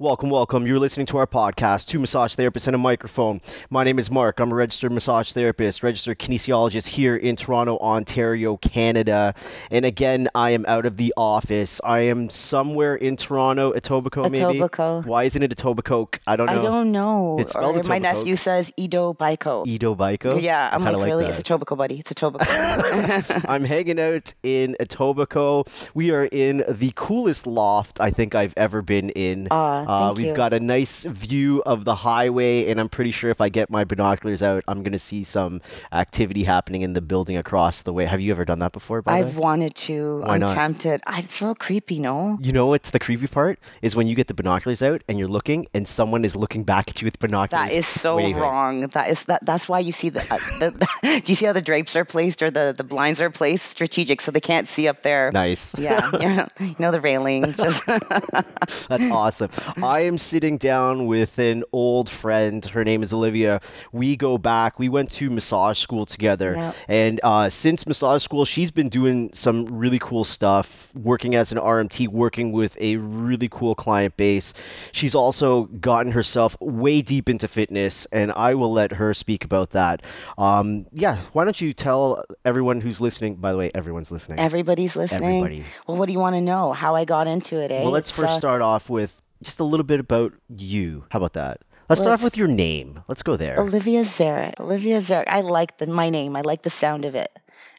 Welcome, welcome. You're listening to our podcast, Two Massage Therapists and a Microphone. My name is Mark. I'm a registered massage therapist, registered kinesiologist here in Toronto, Ontario, Canada. And again, I am out of the office. I am somewhere in Toronto, Etobicoke, maybe. Etobicoke. Why isn't it Etobicoke? I don't know. I don't know. It's spelled Or my nephew says Edo Bico. Edo Bico? Yeah, I'm I like, really? that. It's Etobicoke, buddy. It's Etobicoke. I'm hanging out in Etobicoke. We are in the coolest loft I think I've ever been in. Aw, Uh, we've you. got a nice view of the highway, and I'm pretty sure if I get my binoculars out, I'm going to see some activity happening in the building across the way. Have you ever done that before, by I've way? wanted to. Why I'm not? tempted. It's a little creepy, no? You know what's the creepy part? Is when you get the binoculars out and you're looking, and someone is looking back at you with binoculars. That is so waving. wrong. That is that. That's why you see the, uh, the, the. Do you see how the drapes are placed or the the blinds are placed? Strategic, so they can't see up there. Nice. Yeah, yeah. You know the railing. Just That's awesome. I am sitting down with an old friend. Her name is Olivia. We go back. We went to massage school together. Yep. And uh, since massage school, she's been doing some really cool stuff, working as an RMT, working with a really cool client base. She's also gotten herself way deep into fitness, and I will let her speak about that. Um, yeah, why don't you tell everyone who's listening? By the way, everyone's listening. everybody's listening. Everybody. Well, what do you want to know? How I got into it? Eh? Well, let's It's, first uh, start off with just a little bit about you. How about that? Let's start off with your name. Let's go there. Olivia Zarek. Olivia Zarek. I like the my name. I like the sound of it.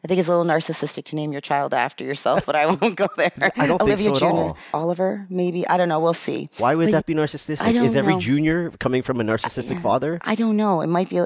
I think it's a little narcissistic to name your child after yourself, but I won't go there. I don't think Olivia so at Jr. all. Oliver, maybe. I don't know. We'll see. Why would But that be narcissistic? I Is every know. junior coming from a narcissistic father? I don't know. It might be.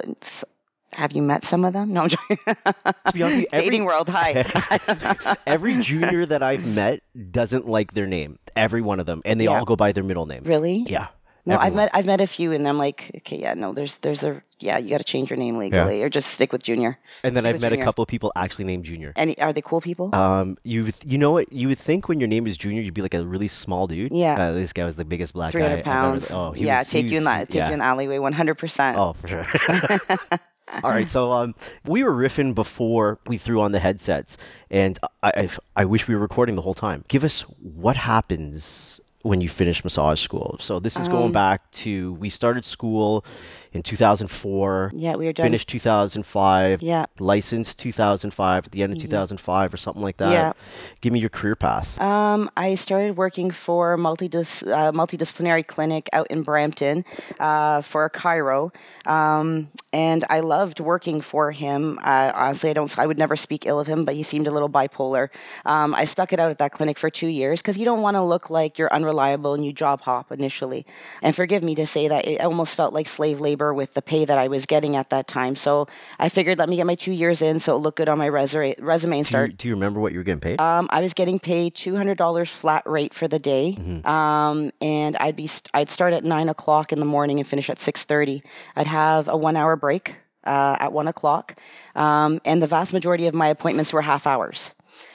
Have you met some of them? No, I'm joking. To be honest you, every, Dating world. Hi. every junior that I've met doesn't like their name. Every one of them, and they Yeah. all go by their middle name. really? Yeah. No, I've met I've met a few, and I'm like, okay, yeah, no, there's there's a yeah, you got to change your name legally, or just stick with Junior. And then stick I've met a couple of people actually named Junior. And are they cool people? Um, you you know what? You would think when your name is Junior, you'd be like a really small dude. Yeah. Uh, this guy was the biggest black Three guy. hundred I've ever- pounds. Oh, yeah, was- take he you in that take yeah. you in the alleyway, one hundred percent. Oh, for sure. All right, so um, we were riffing before we threw on the headsets, and I, I I wish we were recording the whole time. Give us what happens when you finish massage school. So this is going Um, back to we started school in 2004, Yeah, we were done. finished 2005, Yeah. licensed 2005 at the end of 2005 or something like that. Yeah. Give me your career path. Um, I started working for a multidis- uh, multidisciplinary clinic out in Brampton uh, for a chiro, um, and I loved working for him. Uh, honestly, I don't. I would never speak ill of him, but he seemed a little bipolar. Um, I stuck it out at that clinic for two years because you don't want to look like you're unreliable and you job hop initially. And forgive me to say that it almost felt like slave labor with the pay that I was getting at that time. So I figured, let me get my two years in, so it looked good on my resume, resume and Do start you, do you remember what you were getting paid? um, I was getting paid two hundred dollars flat rate for the day, um, and I'd be st- I'd start at nine o'clock in the morning and finish at six thirty. I'd have a one hour break uh, at one o'clock, um, and the vast majority of my appointments were half hours.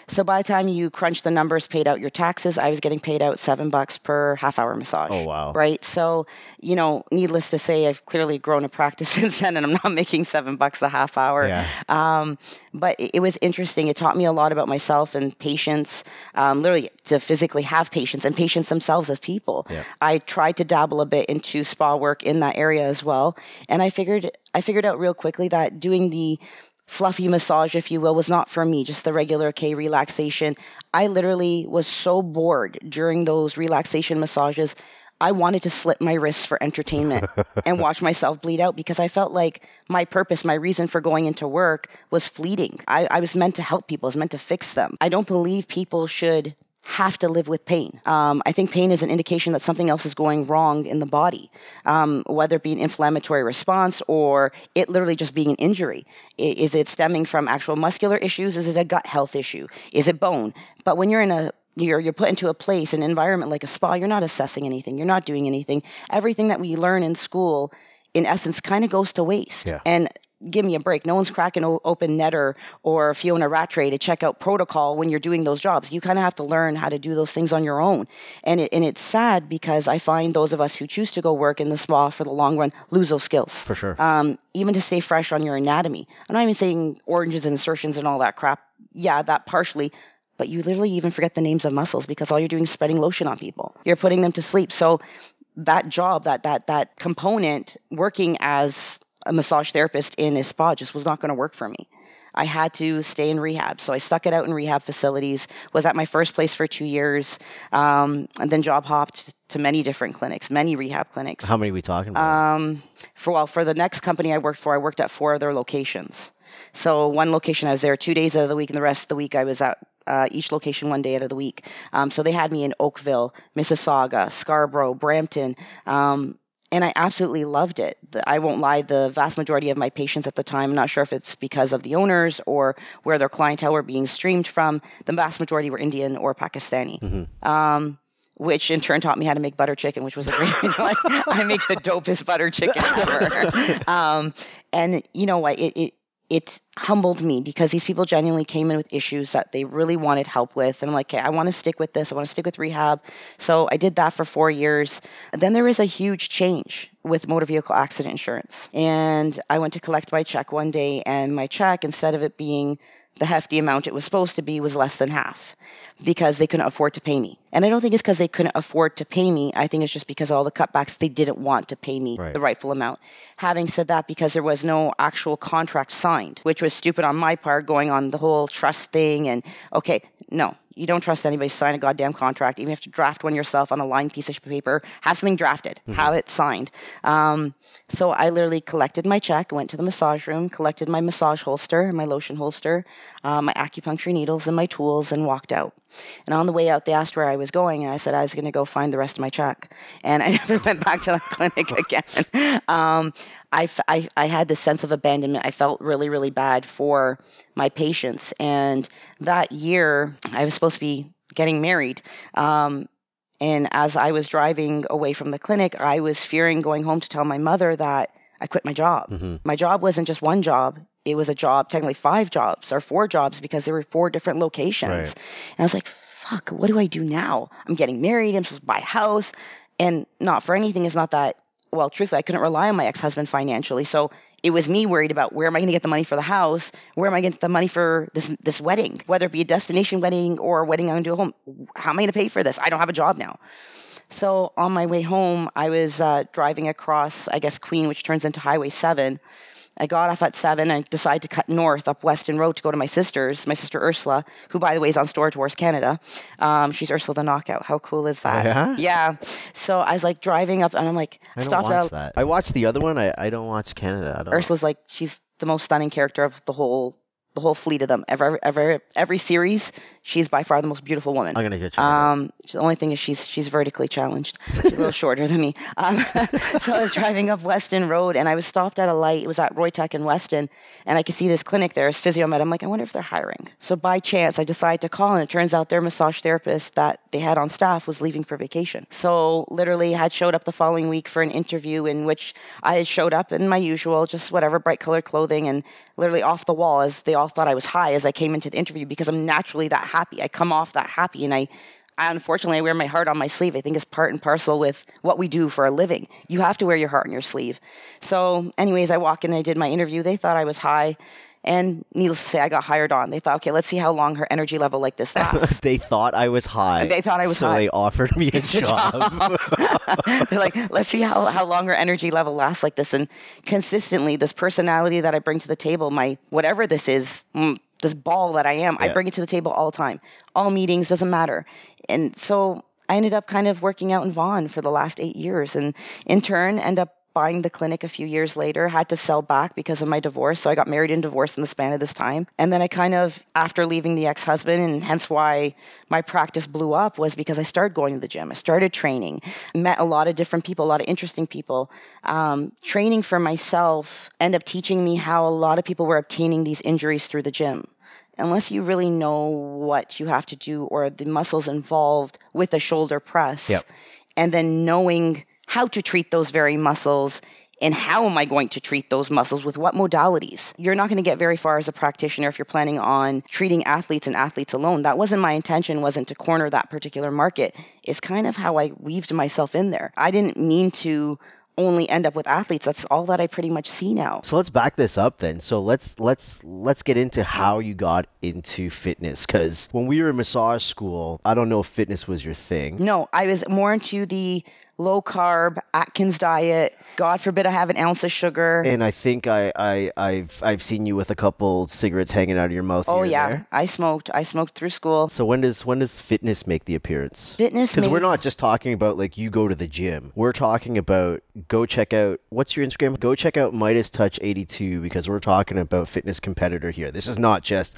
So by the time you crunch the numbers, paid out your taxes, I was getting paid out seven bucks per half hour massage. Oh, wow. Right. So you know, needless to say, I've clearly grown a practice since then, and I'm not making seven bucks a half hour. Yeah. Um, but it, it was interesting. It taught me a lot about myself and patience, um, literally to physically have patience and patience themselves as people. Yeah. I tried to dabble a bit into spa work in that area as well, and I figured I figured out real quickly that doing the fluffy massage, if you will, was not for me. Just the regular K relaxation. I literally was so bored during those relaxation massages. I wanted to slit my wrists for entertainment and watch myself bleed out because I felt like my purpose, my reason for going into work was fleeting. I, I was meant to help people, I was meant to fix them. I don't believe people should have to live with pain. Um, I think pain is an indication that something else is going wrong in the body, um, whether it be an inflammatory response or it literally just being an injury. Is it stemming from actual muscular issues? Is it a gut health issue? Is it bone? But when you're in a you're you're put into a place, an environment like a spa, you're not assessing anything, you're not doing anything. Everything that we learn in school, in essence, kind of goes to waste. Yeah. And give me a break. No one's cracking open Netter or Fiona Rattray to check out protocol when you're doing those jobs. You kind of have to learn how to do those things on your own. And it, and it's sad because I find those of us who choose to go work in the spa for the long run lose those skills. For sure. Um, even to stay fresh on your anatomy. I'm not even saying origins and insertions and all that crap. Yeah, that partially. But you literally even forget the names of muscles because all you're doing is spreading lotion on people. You're putting them to sleep. So that job, that that that component, working as a massage therapist in a spa just was not going to work for me. I had to stay in rehab. So I stuck it out in rehab facilities, was at my first place for two years, um, and then job hopped to many different clinics, many rehab clinics. How many are we talking about? Um, for well, for the next company I worked for, I worked at four other locations. So one location I was there two days out of the week, and the rest of the week I was at uh, each location one day out of the week. Um, so they had me in Oakville, Mississauga, Scarborough, Brampton. Um, and I absolutely loved it. I won't lie, the vast majority of my patients at the time, I'm not sure if it's because of the owners or where their clientele were being streamed from, the vast majority were Indian or Pakistani. Mm-hmm. Um, which in turn taught me how to make butter chicken, which was a great. like, I make the dopest butter chicken ever. um, and you know what? It, it it humbled me because these people genuinely came in with issues that they really wanted help with. And I'm like, okay, I want to stick with this. I want to stick with rehab. So I did that for four years. Then there was a huge change with motor vehicle accident insurance. And I went to collect my check one day, and my check, instead of it being the hefty amount it was supposed to be, was less than half because they couldn't afford to pay me. And I don't think it's because they couldn't afford to pay me. I think it's just because all the cutbacks, they didn't want to pay me right. the rightful amount. Having said that, because there was no actual contract signed, which was stupid on my part, going on the whole trust thing. And okay, no, you don't trust anybody to sign a goddamn contract. Even if you have to draft one yourself on a lined piece of paper, have something drafted, mm-hmm. have it signed. Um, so I literally collected my check, went to the massage room, collected my massage holster, my lotion holster, uh, my acupuncture needles, and my tools, and walked out. And on the way out, they asked where I was going, and I said I was going to go find the rest of my check. And I never went back to that clinic again. Um, I, I, I had this sense of abandonment. I felt really, really bad for my patients. And that year, I was supposed to be getting married. Um, and as I was driving away from the clinic, I was fearing going home to tell my mother that I quit my job. Mm-hmm. My job wasn't just one job, it was a job, technically five jobs or four jobs because there were four different locations. Right. And I was like, fuck, what do I do now? I'm getting married, I'm supposed to buy a house. And not for anything, it's not that, well, truthfully, I couldn't rely on my ex husband financially. So it was me worried about where am I going to get the money for the house? Where am I going to get the money for this this wedding? Whether it be a destination wedding or a wedding I'm going to do at home. How am I going to pay for this? I don't have a job now. So on my way home, I was uh, driving across, I guess, Queen, which turns into Highway 7. I got off at 7 and decided to cut north up Weston Road to go to my sister's, my sister Ursula, who, by the way, is on Storage Wars Canada. Um, she's Ursula the Knockout. How cool is that? Yeah? Yeah. So I was like driving up and I'm like, I don't watch at, that. I watched the other one. I, I don't watch Canada. I don't Ursula's like, she's the most stunning character of the whole the whole fleet of them. Every every every series, she's by far the most beautiful woman. I'm gonna get you. Um, the only thing is she's she's vertically challenged. She's a little shorter than me. Um, so I was driving up Weston Road and I was stopped at a light. It was at Roytec in Weston, and I could see this clinic there. It's PhysioMed. I'm like, I wonder if they're hiring. So by chance, I decided to call, and it turns out their massage therapist that they had on staff was leaving for vacation. So literally, had showed up the following week for an interview in which I had showed up in my usual, just whatever bright colored clothing, and literally off the wall as they all thought I was high as I came into the interview because I'm naturally that happy. I come off that happy and I, I unfortunately I wear my heart on my sleeve. I think it's part and parcel with what we do for a living. You have to wear your heart on your sleeve. So anyways, I walk in and I did my interview. They thought I was high. And needless to say, I got hired on. They thought, okay, let's see how long her energy level like this lasts. they thought I was high. They thought I was so high. So they offered me a job. They're like, let's see how, how long her energy level lasts like this. And consistently, this personality that I bring to the table, my whatever this is, mm, this ball that I am, yeah. I bring it to the table all the time. All meetings, doesn't matter. And so I ended up kind of working out in Vaughan for the last eight years and in turn end up buying the clinic a few years later, had to sell back because of my divorce. So I got married and divorced in the span of this time. And then I kind of, after leaving the ex husband, and hence why my practice blew up, was because I started going to the gym. I started training, met a lot of different people, a lot of interesting people. Um, training for myself ended up teaching me how a lot of people were obtaining these injuries through the gym unless you really know what you have to do or the muscles involved with a shoulder press, yep. and then knowing how to treat those very muscles and how am I going to treat those muscles with what modalities? You're not going to get very far as a practitioner if you're planning on treating athletes and athletes alone. That wasn't my intention, wasn't to corner that particular market. It's kind of how I weaved myself in there. I didn't mean to only end up with athletes. That's all that I pretty much see now. So let's back this up then. So let's let's let's get into how you got into fitness cuz when we were in massage school, I don't know if fitness was your thing. No, I was more into the low carb, Atkins diet. God forbid I have an ounce of sugar. And I think I, I I've I've seen you with a couple cigarettes hanging out of your mouth. oh yeah, there. I smoked. I smoked through school. So when does when does fitness make the appearance? Fitness. Because we're not just talking about like you go to the gym. We're talking about go check out what's your Instagram? Go check out Midas Touch 82 because we're talking about fitness competitor here. This is not just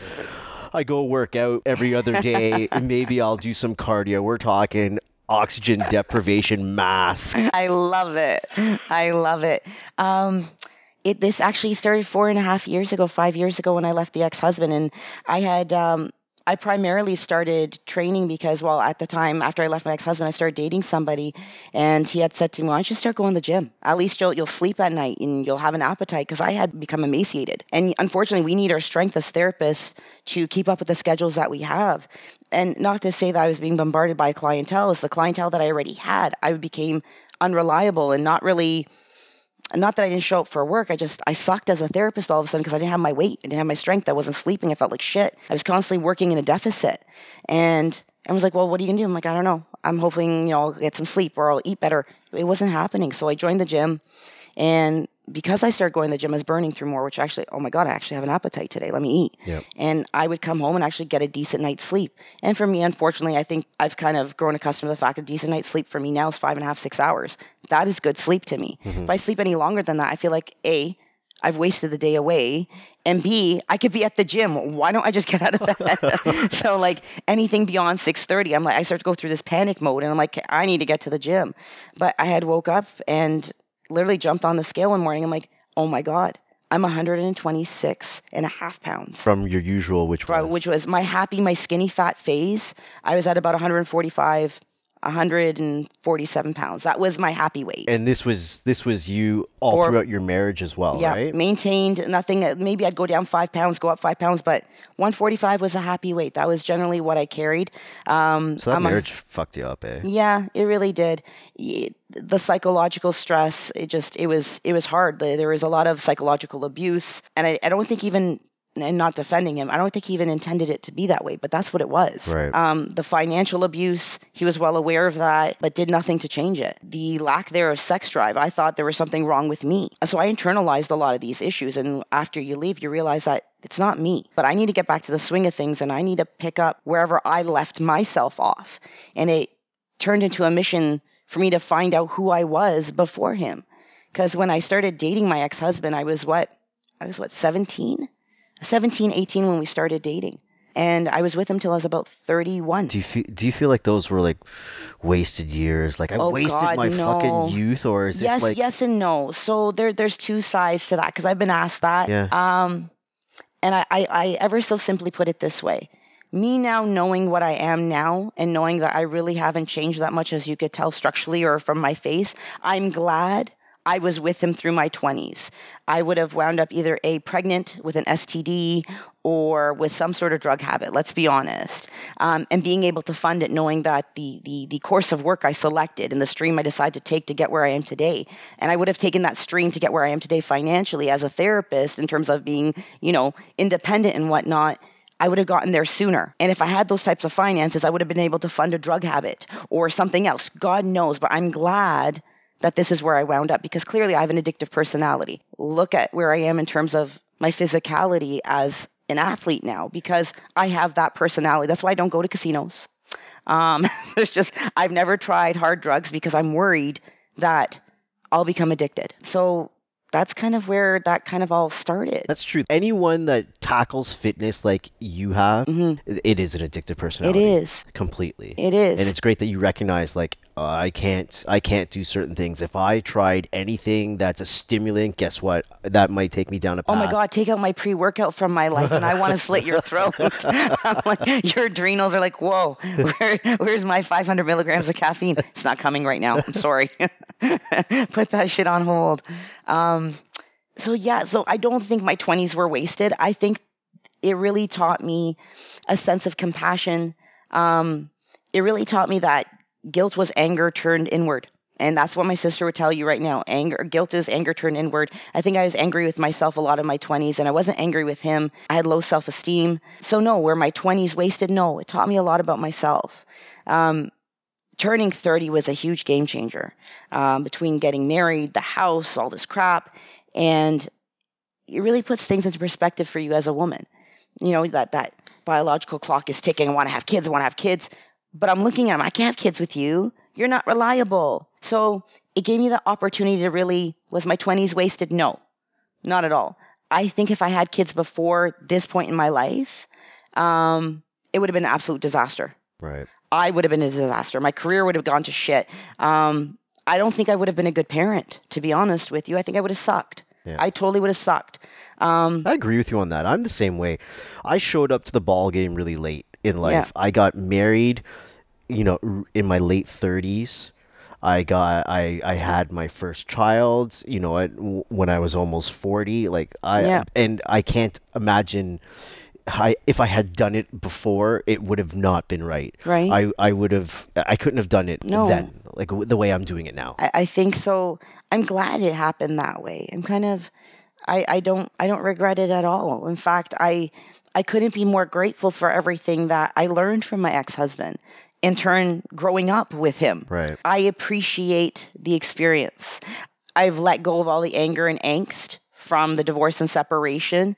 I go work out every other day. maybe I'll do some cardio. We're talking oxygen deprivation mask. I love it. I love it. Um, it this actually started four and a half years ago, five years ago when I left the ex-husband, and I had um, I primarily started training because, well, at the time after I left my ex-husband, I started dating somebody, and he had said to me, "Why don't you start going to the gym? At least you'll you'll sleep at night and you'll have an appetite." Because I had become emaciated, and unfortunately, we need our strength as therapists to keep up with the schedules that we have. And not to say that I was being bombarded by clientele, it's the clientele that I already had. I became unreliable and not really not that I didn't show up for work. I just I sucked as a therapist all of a sudden because I didn't have my weight. I didn't have my strength. I wasn't sleeping. I felt like shit. I was constantly working in a deficit. And I was like, well, what are you gonna do? I'm like, I don't know. I'm hoping you know I'll get some sleep or I'll eat better. It wasn't happening. So I joined the gym, and because I started going to the gym, I was burning through more. Which actually, oh my god, I actually have an appetite today. Let me eat. Yep. And I would come home and actually get a decent night's sleep. And for me, unfortunately, I think I've kind of grown accustomed to the fact that decent night's sleep for me now is five and a half, six hours. That is good sleep to me. Mm-hmm. If I sleep any longer than that, I feel like A, I've wasted the day away, and B, I could be at the gym. Why don't I just get out of bed? so like anything beyond 6:30, I'm like I start to go through this panic mode, and I'm like I need to get to the gym. But I had woke up and literally jumped on the scale one morning. I'm like, oh my god, I'm 126 and a half pounds. From your usual, which was which was my happy, my skinny fat phase. I was at about 145, 147 pounds. That was my happy weight. and this was this was you all Or- throughout your marriage as well, yeah, right? maintained nothing. Maybe I'd go down five pounds, go up five pounds, but 145 was a happy weight. That was generally what I carried. Um, So that I'm a- marriage fucked you up, eh? yeah, it really did. The psychological stress, it just, it was, it was hard. There there was a lot of psychological abuse, and I, I don't think even, and not defending him, I don't think he even intended it to be that way, but that's what it was. Right. Um, the financial abuse, he was well aware of that, but did nothing to change it. The lack there of sex drive, I thought there was something wrong with me. So I internalized a lot of these issues, and after you leave, you realize that it's not me, but I need to get back to the swing of things, and I need to pick up wherever I left myself off. And it turned into a mission for me to find out who I was before him. Because when I started dating my ex husband, I was what? I was what, 17? 17, 18 when we started dating. And I was with him till I was about 31. Do you feel do you feel like those were like wasted years? Like I Oh, wasted God, my no. fucking youth, or is it yes, this like yes, and no. So there, there's two sides to that because I've been asked that. Yeah. Um, and I, I, I ever so simply put it this way: me now knowing what I am now and knowing that I really haven't changed that much, as you could tell structurally or from my face, I'm glad I was with him through my 20s. I would have wound up either a pregnant with an STD or with some sort of drug habit. Let's be honest. Um, and being able to fund it, knowing that the, the the course of work I selected and the stream I decided to take to get where I am today, and I would have taken that stream to get where I am today financially as a therapist in terms of being, you know, independent and whatnot. I would have gotten there sooner. And if I had those types of finances, I would have been able to fund a drug habit or something else. God knows, but I'm glad that this is where I wound up because clearly I have an addictive personality. Look at where I am in terms of my physicality as an athlete now because I have that personality. That's why I don't go to casinos. Um, there's just, I've never tried hard drugs because I'm worried that I'll become addicted. So that's kind of where that kind of all started. That's true. Anyone that tackles fitness like you have, it is an addictive personality. It is. completely. It is. and it's great that you recognize like uh, I can't I can't do certain things. If I tried anything that's a stimulant, guess what? That might take me down a path. Oh my God, take out my pre workout from my life and I want to slit your throat. I'm like, your adrenals are like, whoa, where, where's my 500 milligrams of caffeine? It's not coming right now. I'm sorry. Put that shit on hold. Um, so, yeah, so I don't think my 20s were wasted. I think it really taught me a sense of compassion. Um, it really taught me that guilt was anger turned inward. And that's what my sister would tell you right now. Anger, guilt is anger turned inward. I think I was angry with myself a lot of my 20s, and I wasn't angry with him. I had low self esteem. So, no, were my 20s wasted? No, it taught me a lot about myself. Um, turning 30 was a huge game changer um, between getting married, the house, all this crap. And it really puts things into perspective for you as a woman. You know, that, that biological clock is ticking. I want to have kids. I want to have kids. But I'm looking at him. I can't have kids with you. You're not reliable. So it gave me the opportunity to really, was my 20s wasted? No, not at all. I think if I had kids before this point in my life, um, it would have been an absolute disaster. Right. I would have been a disaster. My career would have gone to shit. Um, I don't think I would have been a good parent, to be honest with you. I think I would have sucked. Yeah. I totally would have sucked. Um, I agree with you on that. I'm the same way. I showed up to the ball game really late in life. I got married, you know, in my late 30s. I got I I had my first child, you know, at, when I was almost 40. Like I Yeah. and I can't imagine I if I had done it before, it would have not been right. Right. I I would have I couldn't have done it No. then, like the way I'm doing it now. I, I think so. I'm glad it happened that way. I'm kind of, I, I don't, I don't regret it at all. In fact, I, I couldn't be more grateful for everything that I learned from my ex-husband. In turn, growing up with him, Right. I appreciate the experience. I've let go of all the anger and angst from the divorce and separation,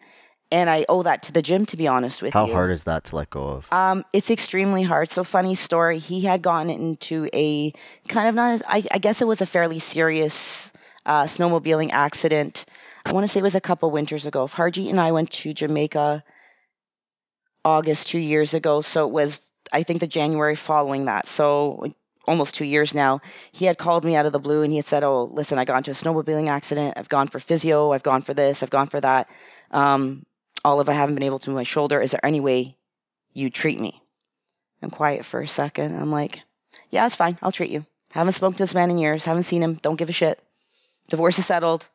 and I owe that to the gym. To be honest with How you, How hard is that to let go of? um, it's extremely hard. So funny story. He had gotten into a kind of not. As, I, I guess it was a fairly serious uh, snowmobiling accident. I want to say it was a couple winters ago. Harjeet and I went to Jamaica August two years ago. So it was I think the January following that. So almost two years now. He had called me out of the blue and he had said, "Oh, listen, I got into a snowmobiling accident. I've gone for physio. I've gone for this. I've gone for that. Um, Olive, I haven't been able to move my shoulder. Is there any way you treat me. I'm quiet for a second. I'm like, yeah, it's fine. I'll treat you. Haven't spoken to this man in years. Haven't seen him. Don't give a shit. Divorce is settled.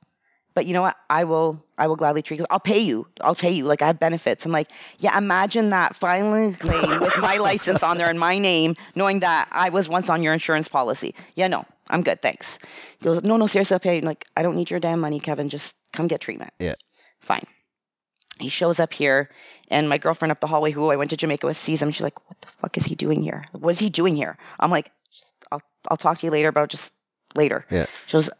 But you know what? I will. I will gladly treat you. I'll pay you. I'll pay you. Like I have benefits. I'm like, yeah. Imagine that filing claim with my license on there and my name, knowing that I was once on your insurance policy. Yeah, no, I'm good. Thanks. He goes, no, no, seriously, I'll pay you. I'm like, I don't need your damn money, Kevin. Just come get treatment. Yeah. Fine. He shows up here, and my girlfriend up the hallway, who I went to Jamaica with, sees him. She's like, "What the fuck is he doing here? What is he doing here?" I'm like, "I'll I'll talk to you later about just later." Yeah. She goes, "Uh,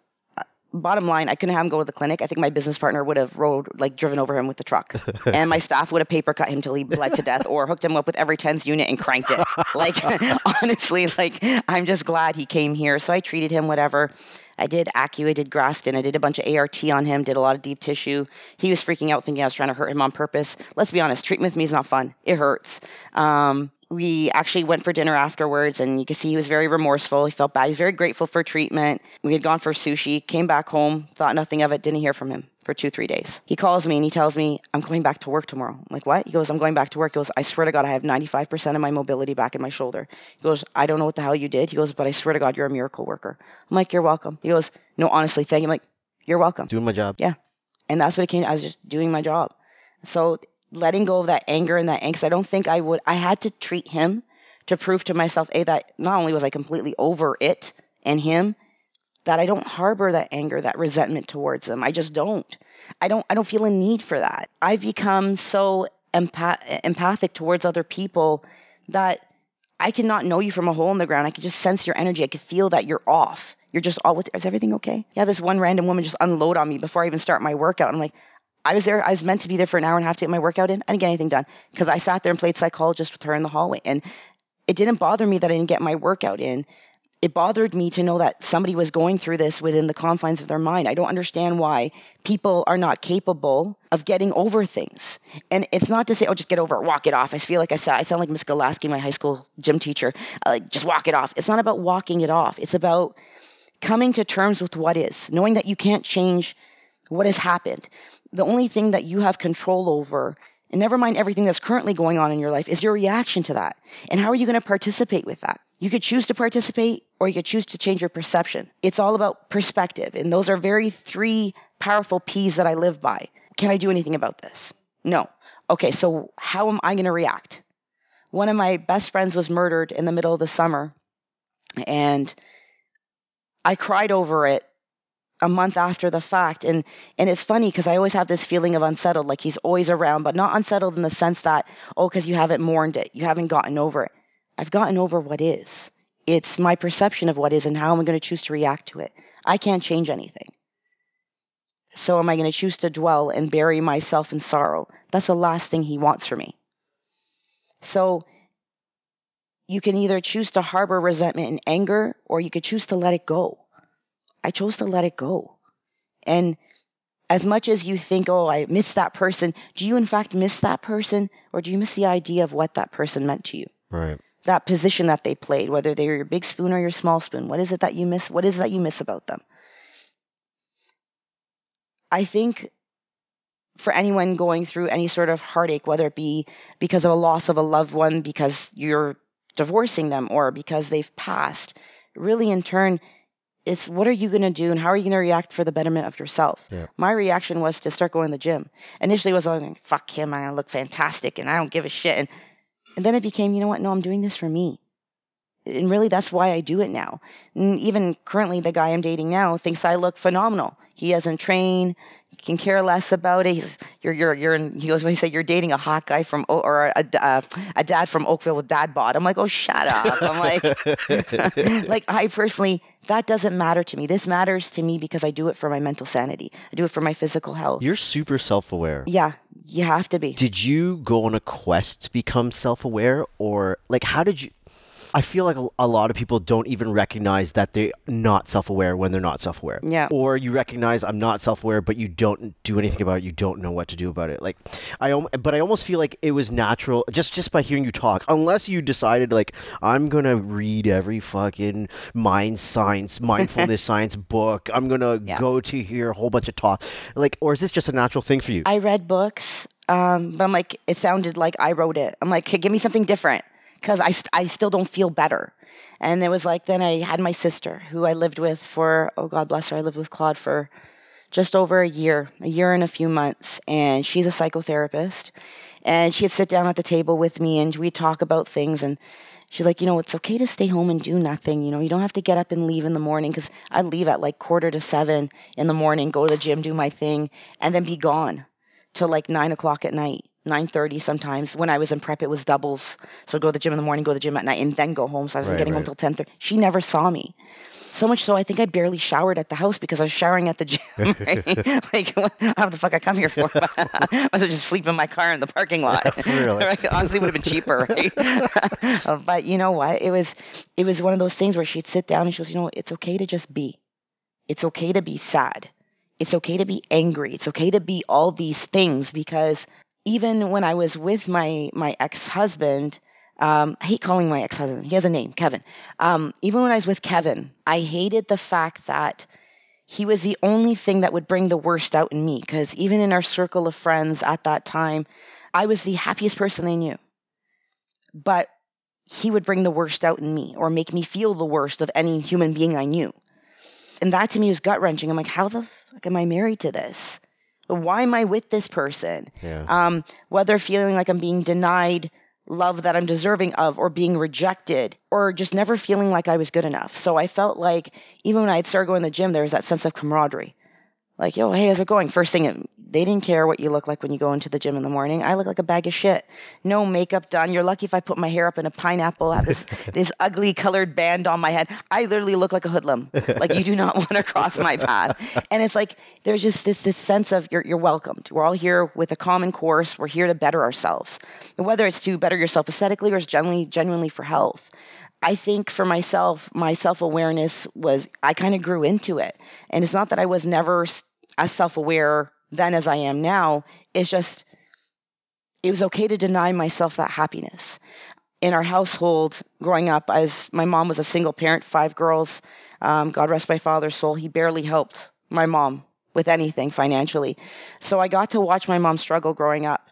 "Bottom line, I couldn't have him go to the clinic. I think my business partner would have rode like driven over him with the truck, and my staff would have paper cut him till he bled to death, or hooked him up with every tens unit and cranked it. like honestly, like I'm just glad he came here. So I treated him whatever. I did Acu, I did Graston, I did a bunch of ART on him, did a lot of deep tissue. He was freaking out thinking I was trying to hurt him on purpose. Let's be honest, treatment with me is not fun. It hurts. Um, we actually went for dinner afterwards and you could see he was very remorseful. He felt bad. He was very grateful for treatment. We had gone for sushi, came back home, thought nothing of it, didn't hear from him for two, three days. He calls me and he tells me, I'm going back to work tomorrow. I'm like, what? He goes, I'm going back to work. He goes, I swear to God, I have 95% of my mobility back in my shoulder. He goes, I don't know what the hell you did. He goes, but I swear to God, you're a miracle worker. I'm like, you're welcome. He goes, no, honestly, thank you. I'm like, you're welcome. Doing my job. Yeah. And that's what it came. I was just doing my job. So letting go of that anger and that angst, I don't think I would. I had to treat him to prove to myself, a that not only was I completely over it and him, that I don't harbor that anger, that resentment towards him. I just don't. I don't. I don't feel a need for that. I've become so empath- empathic towards other people that I cannot know you from a hole in the ground. I can just sense your energy. I can feel that you're off. You're just all with. Is everything okay? Yeah. This one random woman just unload on me before I even start my workout. I'm like, I was there. I was meant to be there for an hour and a half to get my workout in. I didn't get anything done because I sat there and played psychologist with her in the hallway, and it didn't bother me that I didn't get my workout in. It bothered me to know that somebody was going through this within the confines of their mind. I don't understand why people are not capable of getting over things. And it's not to say, oh, just get over it, walk it off. I feel like I I sound like Miss Golaski, my high school gym teacher. I like, just walk it off. It's not about walking it off. It's about coming to terms with what is, knowing that you can't change what has happened. The only thing that you have control over, and never mind everything that's currently going on in your life, is your reaction to that. And how are you going to participate with that? You could choose to participate or you could choose to change your perception. It's all about perspective. And those are very three powerful P's that I live by. Can I do anything about this? No. Okay, so how am I going to react? One of my best friends was murdered in the middle of the summer, and I cried over it a month after the fact and and it's funny because i always have this feeling of unsettled like he's always around but not unsettled in the sense that oh because you haven't mourned it you haven't gotten over it i've gotten over what is It's my perception of what is and how am I'm going to choose to react to it. I can't change anything. So am I going to choose to dwell and bury myself in sorrow? That's the last thing he wants for me. So you can either choose to harbor resentment and anger or you could choose to let it go. I chose to let it go. And as much as you think, oh, I miss that person, do you in fact miss that person or do you miss the idea of what that person meant to you? Right. That position that they played, whether they're your big spoon or your small spoon, what is it that you miss? What is it that you miss about them? I think for anyone going through any sort of heartache, whether it be because of a loss of a loved one, because you're divorcing them, or because they've passed, really in turn, it's what are you going to do and how are you going to react for the betterment of yourself? Yeah. My reaction was to start going to the gym. Initially, it was like, fuck him, I look fantastic and I don't give a shit. And, and then it became, you know what? No, I'm doing this for me. And really, that's why I do it now. And even currently, the guy I'm dating now thinks I look phenomenal. He doesn't train, can care less about it. He's, you're, you're, you're, in, he goes, when he said, you're dating a hot guy from, or a, uh, a dad from Oakville with dad bod. I'm like, oh, shut up. I'm like, like I personally, that doesn't matter to me. This matters to me because I do it for my mental sanity. I do it for my physical health. You're super self aware. Yeah, you have to be. Did you go on a quest to become self aware or like how did you I feel like a, a, lot of people don't even recognize that they're not self-aware when they're not self-aware. Yeah. Or you recognize I'm not self-aware, but you don't do anything about it. You don't know what to do about it. Like, I but I almost feel like it was natural just just by hearing you talk. Unless you decided like I'm gonna read every fucking mind science, mindfulness science book. I'm gonna yeah. go to hear a whole bunch of talk. Like, or is this just a natural thing for you? I read books. Um, but I'm like, it sounded like I wrote it. I'm like, hey, give me something different because I, st- I still don't feel better. And it was like then I had my sister who I lived with for, oh God bless her, I lived with Claude for just over a year, a year and a few months. And she's a psychotherapist. And she'd sit down at the table with me and we'd talk about things. And she's like, you know, it's okay to stay home and do nothing. You know, you don't have to get up and leave in the morning because I'd leave at like quarter to seven in the morning, go to the gym, do my thing, and then be gone till like nine o'clock at night. 9.30 sometimes. When I was in prep, it was doubles. So I'd go to the gym in the morning, go to the gym at night, and then go home. So I wasn't right, getting right. home till 10.30. She never saw me. So much so, I think I barely showered at the house because I was showering at the gym. Right? like, what, how the fuck I come here for? I was just sleep in my car in the parking lot. really? Honestly, would have been cheaper, right? Uh, but you know what? It was, it was one of those things where she'd sit down and she goes, you know, it's okay to just be. It's okay to be sad. It's okay to be angry. It's okay to be all these things because even when I was with my my ex husband, um, I hate calling my ex husband. He has a name, Kevin. Um, even when I was with Kevin, I hated the fact that he was the only thing that would bring the worst out in me. Because even in our circle of friends at that time, I was the happiest person they knew. But he would bring the worst out in me or make me feel the worst of any human being I knew. And that to me was gut wrenching. I'm like, how the fuck am I married to this? Why am I with this person? Yeah. Um, whether feeling like I'm being denied love that I'm deserving of or being rejected or just never feeling like I was good enough. So I felt like even when I'd start going to the gym, there was that sense of camaraderie. Like, yo, hey, how's it going? First thing, they didn't care what you look like when you go into the gym in the morning. I look like a bag of shit. No makeup done. You're lucky if I put my hair up in a pineapple, have this this ugly colored band on my head. I literally look like a hoodlum. Like you do not want to cross my path. And it's like there's just this this sense of you're you're welcomed. We're all here with a common course. We're here to better ourselves. And whether it's to better yourself aesthetically or it's genuinely genuinely for health. I think for myself, my self awareness was, I kind of grew into it. And it's not that I was never as self aware then as I am now. It's just, it was okay to deny myself that happiness. In our household, growing up, as my mom was a single parent, five girls, um, God rest my father's soul, he barely helped my mom with anything financially. So I got to watch my mom struggle growing up.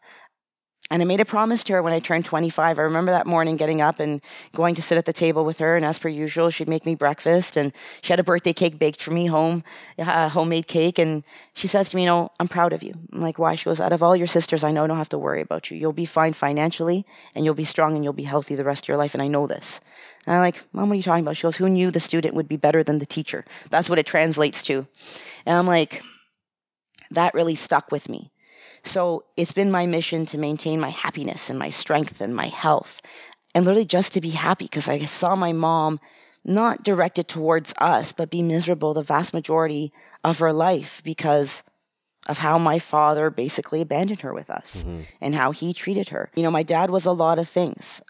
And I made a promise to her when I turned 25. I remember that morning getting up and going to sit at the table with her. And as per usual, she'd make me breakfast. And she had a birthday cake baked for me, home, a homemade cake. And she says to me, You know, I'm proud of you. I'm like, Why? She goes, Out of all your sisters, I know I don't have to worry about you. You'll be fine financially, and you'll be strong, and you'll be healthy the rest of your life. And I know this. And I'm like, Mom, what are you talking about? She goes, Who knew the student would be better than the teacher? That's what it translates to. And I'm like, That really stuck with me. So it's been my mission to maintain my happiness and my strength and my health. and literally just to be happy because I saw my mom not directed towards us, but be miserable the vast majority of her life because of how my father basically abandoned her with us Mhm. and how he treated her. You know, my dad was a lot of things.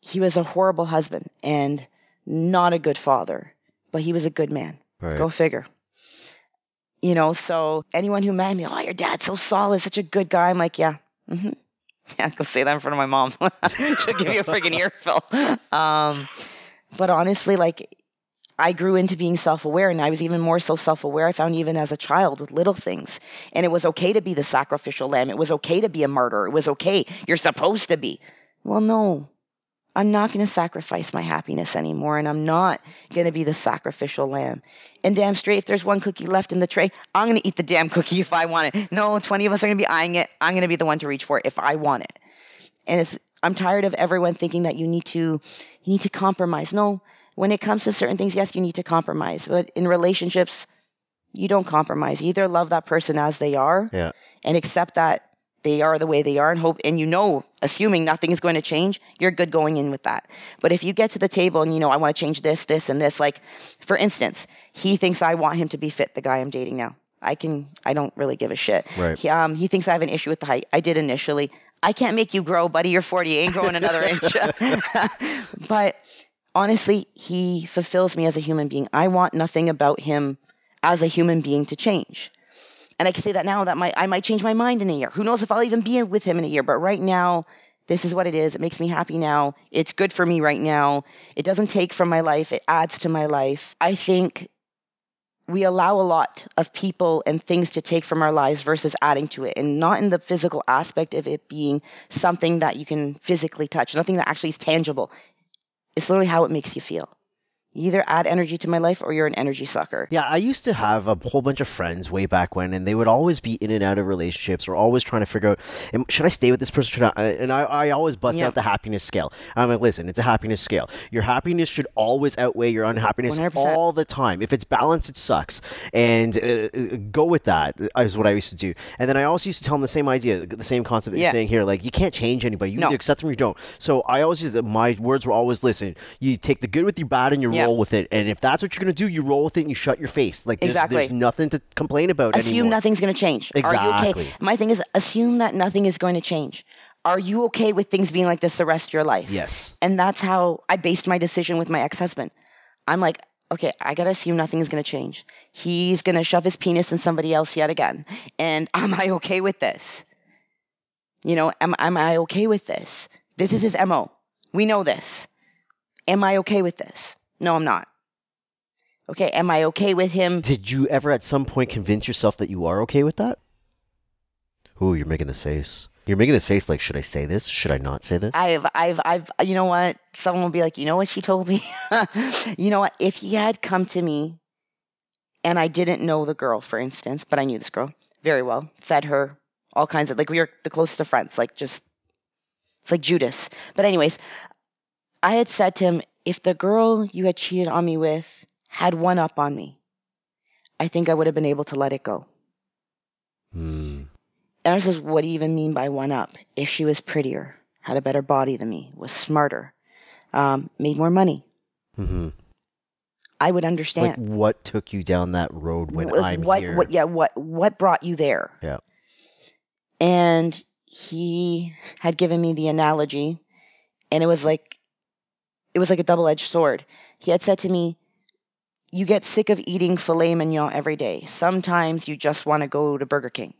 He was a horrible husband and not a good father, but he was a good man. Right. Go figure. You know, so anyone who met me, oh, your dad's so solid, such a good guy. I'm like, yeah, hmm yeah, go say that in front of my mom. She'll give you a freaking earful. Um, but honestly, like, I grew into being self-aware, and I was even more so self-aware. I found even as a child with little things, and it was okay to be the sacrificial lamb. It was okay to be a martyr. It was okay. You're supposed to be. Well, no, I'm not going to sacrifice my happiness anymore, and I'm not going to be the sacrificial lamb. And damn straight, if there's one cookie left in the tray, I'm going to eat the damn cookie if I want it. No, 20 of us are going to be eyeing it. I'm going to be the one to reach for it if I want it. And it's I'm tired of everyone thinking that you need to you need to compromise. No, when it comes to certain things, yes, you need to compromise. But in relationships, you don't compromise. You either love that person as they are Yeah. and accept that they are the way they are and hope and you know assuming nothing is going to change you're good going in with that. But if you get to the table and you know i want to change this this and this like for instance he thinks i want him to be fit the guy i'm dating now. I can i don't really give a shit. Right. he, um, he thinks i have an issue with the height. I did initially. I can't make you grow buddy. You're 40 you ain't growing another inch. But honestly he fulfills me as a human being. I want nothing about him as a human being to change and I can say that now that my I might change my mind in a year. Who knows if I'll even be with him in a year? But right now, this is what it is. It makes me happy now. It's good for me right now. It doesn't take from my life. It adds to my life. I think we allow a lot of people and things to take from our lives versus adding to it, and not in the physical aspect of it being something that you can physically touch, nothing that actually is tangible. It's literally how it makes you feel. Either add energy to my life or you're an energy sucker. Yeah, I used to have a whole bunch of friends way back when, and they would always be in and out of relationships or always trying to figure out, should I stay with this person? Should I? And I, I always bust Yeah. out the happiness scale. I'm like, listen, it's a happiness scale. Your happiness should always outweigh your unhappiness 100%. all the time. If it's balanced, it sucks. And uh, uh, go with that is what I used to do. And then I also used to tell them the same idea, the same concept that Yeah. you're saying here. Like, you can't change anybody. You No. either accept them or you don't. So I always used, my words were always, listen, you take the good with your bad and you Yeah. Roll with it. And if that's what you're gonna do, you roll with it and you shut your face. Like there's, Exactly. there's nothing to complain about assume anymore. nothing's going to change. Are you Exactly. okay? My thing is assume that nothing is going to change. Are you okay with things being like this the rest of your life? Yes. And that's how I based my decision with my ex-husband. I'm like, okay, I got to assume nothing is going to change. He's going to shove his penis in somebody else yet again. And am I okay with this? You know, am, am I okay with this? This is his MO. We know this. Am I okay with this? No, I'm not. Okay, am I okay with him Did you ever at some point convince yourself that you are okay with that? Ooh, you're making this face. You're making this face like, should I say this? Should I not say this? I've, I've, I've, you know what? Someone will be like, you know what she told me? you know what? If he had come to me and I didn't know the girl, for instance, but I knew this girl very well, fed her, all kinds of, like, we were the closest of friends, like, just, it's like Judas. But, anyways, I had said to him, if the girl you had cheated on me with had one up on me, I think I would have been able to let it go. Hmm. And I says, what do you even mean by one up? If she was prettier, had a better body than me, was smarter, um, made more money, Mm-hmm. I would understand. Like, what took you down that road when Wh- I'm what, here? what, yeah, what, what brought you there? Yeah. And he had given me the analogy, and it was like, it was like a double-edged sword. He had said to me, "You get sick of eating filet mignon every day. Sometimes you just want to go to Burger King."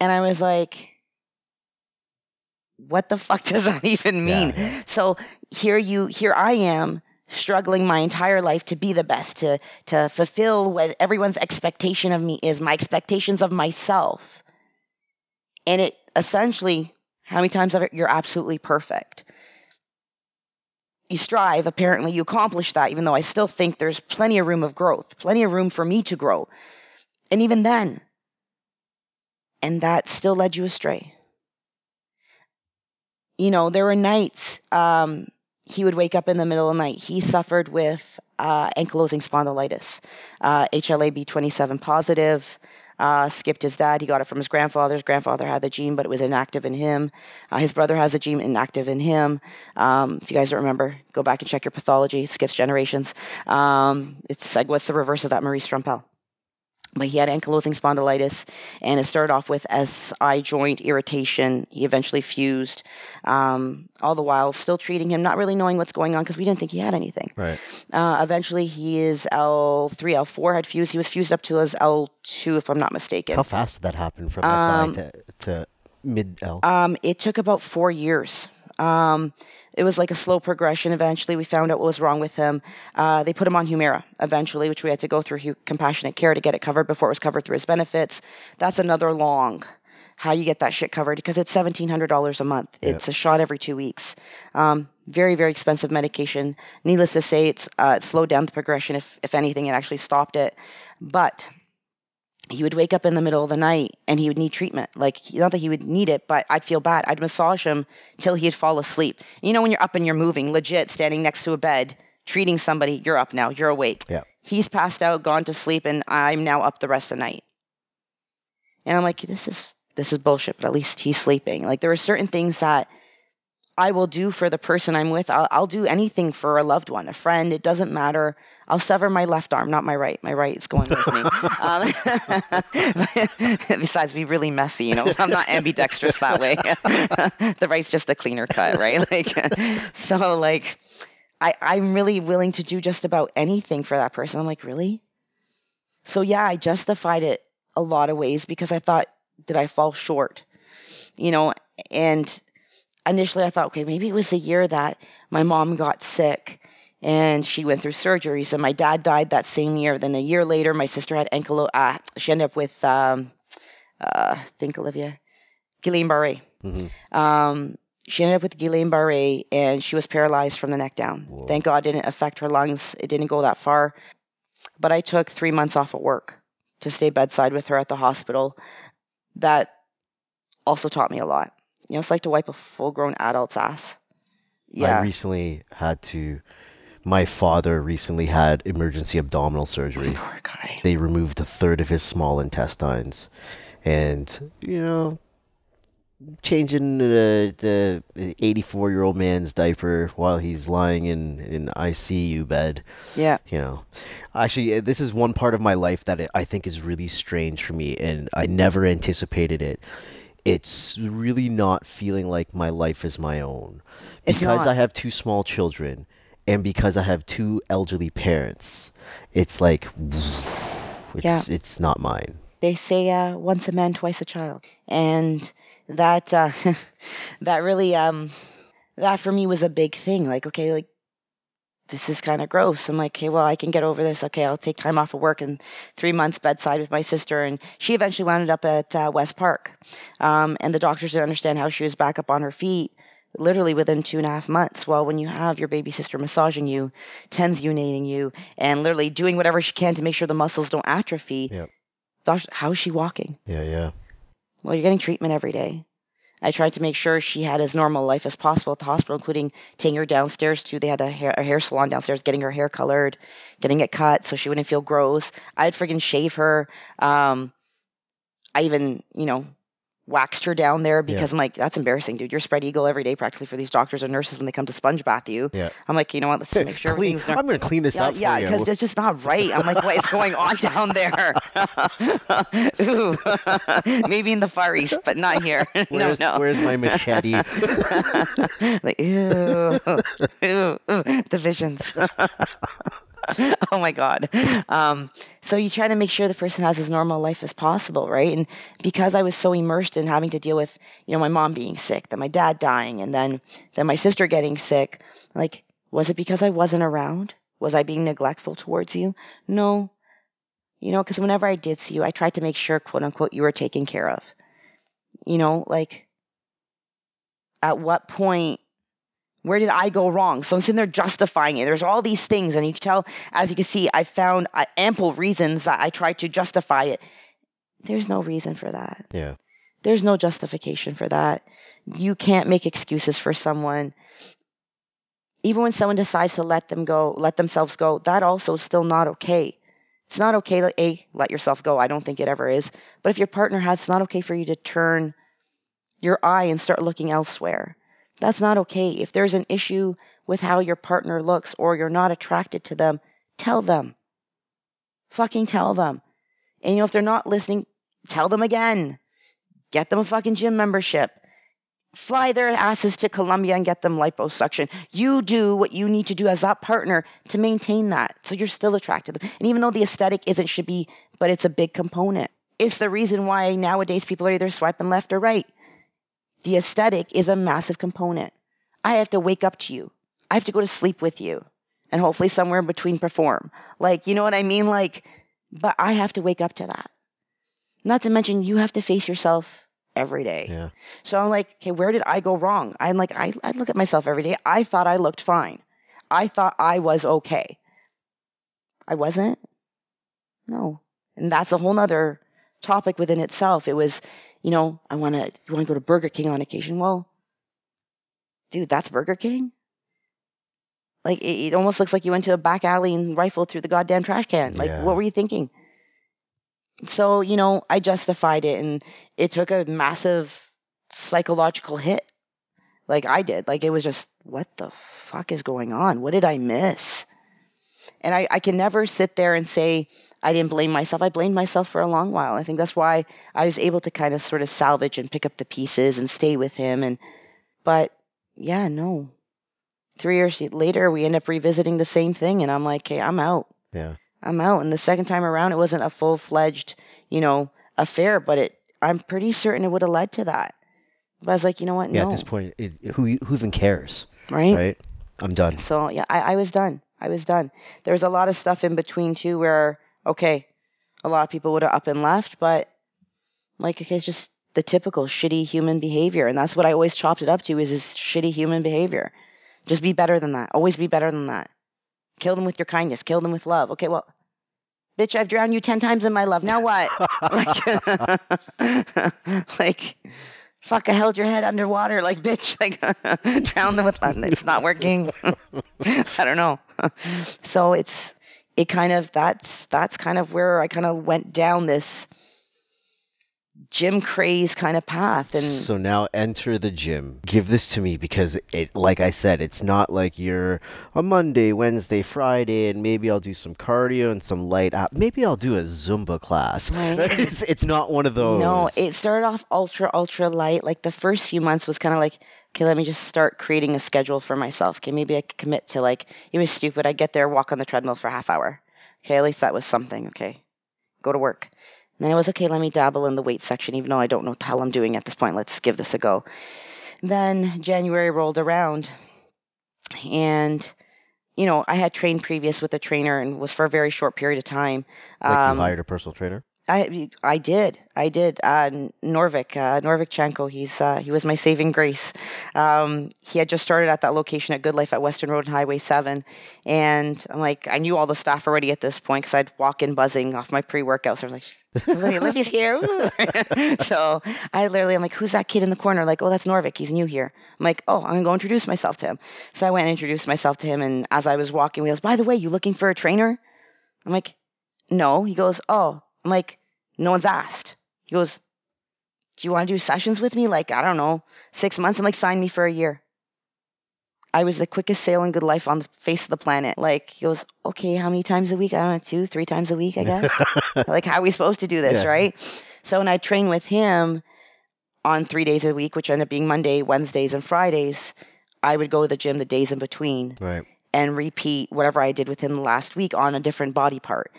And I was like, "What the fuck does that even mean?" yeah. So here you, here I am struggling my entire life to be the best, to to fulfill what everyone's expectation of me is, my expectations of myself. And it essentially, how many times have it, you're absolutely perfect. You strive, apparently you accomplish that, even though I still think there's plenty of room of growth, plenty of room for me to grow. And even then, and that still led you astray. You know, there were nights um, he would wake up in the middle of the night. He suffered with uh, ankylosing spondylitis, uh, HLA-B27 positive. Uh, skipped his dad. He got it from his grandfather. His grandfather had the gene, but it was inactive in him. Uh, his brother has a gene inactive in him. Um, if you guys don't remember, go back and check your pathology. Skips generations. Um, it's like what's the reverse of that, Marie Strümpell? But he had ankylosing spondylitis and it started off with SI joint irritation. He eventually fused, um, all the while still treating him, not really knowing what's going on because we didn't think he had anything. Right. Uh, eventually, he is L3, L4 had fused. He was fused up to his L2, if I'm not mistaken. How fast did that happen from Um, SI to, to mid L? Um, it took about four years. Um, it was like a slow progression. Eventually, we found out what was wrong with him. Uh, they put him on Humira eventually, which we had to go through compassionate care to get it covered before it was covered through his benefits. That's another long how you get that shit covered because it's $1,700 a month. Yeah. It's a shot every two weeks. Um, very, very expensive medication. Needless to say, it's uh, it slowed down the progression. If, if anything, it actually stopped it. But he would wake up in the middle of the night and he would need treatment. Like, not that he would need it, but I'd feel bad. I'd massage him till he'd fall asleep. You know, when you're up and you're moving, legit, standing next to a bed, treating somebody, you're up now, you're awake. Yeah. He's passed out, gone to sleep, and I'm now up the rest of the night. And I'm like, this is this is bullshit, but at least he's sleeping. Like there are certain things that I will do for the person I'm with. I'll, I'll do anything for a loved one, a friend. It doesn't matter. I'll sever my left arm, not my right. My right is going with me. um, besides, be really messy. You know, I'm not ambidextrous that way. the right's just a cleaner cut, right? Like, so like, I I'm really willing to do just about anything for that person. I'm like, really? So yeah, I justified it a lot of ways because I thought, did I fall short? You know, and initially I thought, okay, maybe it was the year that my mom got sick and she went through surgeries and my dad died that same year. Then a year later, my sister had ankle, uh, she ended up with, um, uh, I think Olivia, Guillain-Barré. Mhm. Um, she ended up with Guillain-Barré and she was paralyzed from the neck down. Whoa. Thank God it didn't affect her lungs. It didn't go that far. But I took three months off of work to stay bedside with her at the hospital. That also taught me a lot. You know, it's like to wipe a full grown adult's ass. Yeah. I recently had to. My father recently had emergency abdominal surgery. Poor guy. They removed a third of his small intestines, and you know, changing the the 84 year old man's diaper while he's lying in in ICU bed. Yeah. You know, actually, uh, this is one part of my life that I think is really strange for me, and I never anticipated it. It's really not feeling like my life is my own because. I have two small children and because I have two elderly parents. It's like it's it's not mine. They say uh, once a man, twice a child, and that uh, that really um that for me was a big thing. Like, okay, like this is kind of gross. I'm like, okay, well, I can get over this. Okay, I'll take time off of work and three months bedside with my sister. And she eventually wound up at uh, West Park. Um, and the doctors didn't understand how she was back up on her feet literally within two and a half months. Well, when you have your baby sister massaging you, tensionating you, and literally doing whatever she can to make sure the muscles don't atrophy, Yep. how is she walking? Yeah, yeah. Well, you're getting treatment every day. I tried to make sure she had as normal life as possible at the hospital, including taking her downstairs too. They had a hair, a hair salon downstairs, getting her hair colored, getting it cut so she wouldn't feel gross. I'd friggin' shave her. Um, I even, you know, waxed her down there because I'm like, that's embarrassing, dude. You're spread eagle every day practically for these doctors or nurses when they come to sponge bath you. Yeah. I'm like, you know what? Let's make sure clean. everything's. I'm gonna clean this Yeah, up for you. yeah, because it's just not right. I'm like, what is going on down there? Ooh, maybe in the Far East, but not here. no, where's, no. where's my machete? like, ew, ew, ew, the visions. oh my God. Um, so you try to make sure the person has as normal life as possible, right? And because I was so immersed in having to deal with, you know, my mom being sick, then my dad dying, and then then my sister getting sick, like, was it because I wasn't around? Was I being neglectful towards you? No. You know, because whenever I did see you, I tried to make sure, quote unquote, you were taken care of. You know, like, at what point where did I go wrong? So I'm sitting there justifying it. There's all these things, and you can tell, as you can see, I found uh, ample reasons that I tried to justify it. There's no reason for that. yeah. There's no justification for that. You can't make excuses for someone. Even when someone decides to let them go, let themselves go, that also is still not okay. It's not okay to a let yourself go. I don't think it ever is. But if your partner has, it's not okay for you to turn your eye and start looking elsewhere. That's not okay. If there's an issue with how your partner looks or you're not attracted to them, tell them. Fucking tell them. And you know, if they're not listening, tell them again. Get them a fucking gym membership. Fly their asses to Colombia and get them liposuction. You do what you need to do as that partner to maintain that. So you're still attracted to them. And even though the aesthetic isn't should be, but it's a big component. It's the reason why nowadays people are either swiping left or right. The aesthetic is a massive component. I have to wake up to you. I have to go to sleep with you and hopefully somewhere in between perform. Like, you know what I mean? Like, but I have to wake up to that. Not to mention, you have to face yourself every day. Yeah. So I'm like, okay, where did I go wrong? I'm like, I, I look at myself every day. I thought I looked fine. I thought I was okay. I wasn't. No. And that's a whole nother topic within itself. It was, you know, I want to, you want to go to Burger King on occasion. Well, dude, that's Burger King. Like it, it almost looks like you went to a back alley and rifled through the goddamn trash can. Like, Yeah. what were you thinking? So, you know, I justified it and it took a massive psychological hit. Like I did. Like it was just, what the fuck is going on? What did I miss? And I, I can never sit there and say I didn't blame myself. I blamed myself for a long while. I think that's why I was able to kind of sort of salvage and pick up the pieces and stay with him. And, but yeah, no. Three years later, we end up revisiting the same thing. And I'm like, okay, I'm out. Yeah. I'm out. And the second time around, it wasn't a full fledged, you know, affair, but it, I'm pretty certain it would have led to that. But I was like, you know what? Yeah. no. At this point, it, who who even cares, right? right? I'm done. So yeah, I, I was done. I was done. There was a lot of stuff in between too where, okay, a lot of people would have up and left, but like, okay, it's just the typical shitty human behavior. And that's what I always chopped it up to is this shitty human behavior. Just be better than that. Always be better than that. Kill them with your kindness. Kill them with love. Okay, well, bitch, I've drowned you 10 times in my love. Now what? like, like, fuck, I held your head underwater. Like, bitch, like, drown them with love. It's not working. I don't know. so it's, it kind of, that's, that's kind of where I kind of went down this gym craze kind of path. And So now enter the gym. Give this to me because it, like I said, it's not like you're a Monday, Wednesday, Friday, and maybe I'll do some cardio and some light up. Maybe I'll do a Zumba class. Right. it's it's not one of those. No, it started off ultra, ultra light. Like the first few months was kind of like, okay, let me just start creating a schedule for myself. Okay, maybe I could commit to like, it was stupid. I'd get there, walk on the treadmill for a half hour. Okay, at least that was something. Okay, go to work. And then it was okay, let me dabble in the weight section, even though I don't know what the hell I'm doing at this point. Let's give this a go. Then January rolled around and you know, I had trained previous with a trainer and was for a very short period of time. like Um, you hired a personal trainer. I I did I did uh, Norvik uh, Norvik Chenko he's uh, he was my saving grace. Um, he had just started at that location at Good Life at Weston Road and Highway Seven, and I'm like I knew all the staff already at this point because I'd walk in buzzing off my pre workout. So I like, Olivia's here. So I literally I'm like, who's that kid in the corner? Like, oh, that's Norvik. He's new here. I'm like, oh, I'm gonna go introduce myself to him. So I went and introduced myself to him, and as I was walking, he goes, by the way, you looking for a trainer? I'm like, no. He goes, oh. I'm like, no one's asked. He goes, do you want to do sessions with me? Like, I don't know, six months? I'm like, sign me for a year. I was the quickest sale in good life on the face of the planet. Like, he goes, okay, how many times a week? I don't know, two, three times a week, I guess. like, how are we supposed to do this, Yeah. right? So when I train with him on three days a week, which ended up being Monday, Wednesdays, and Fridays, I would go to the gym the days in between Right. and repeat whatever I did with him last week on a different body part.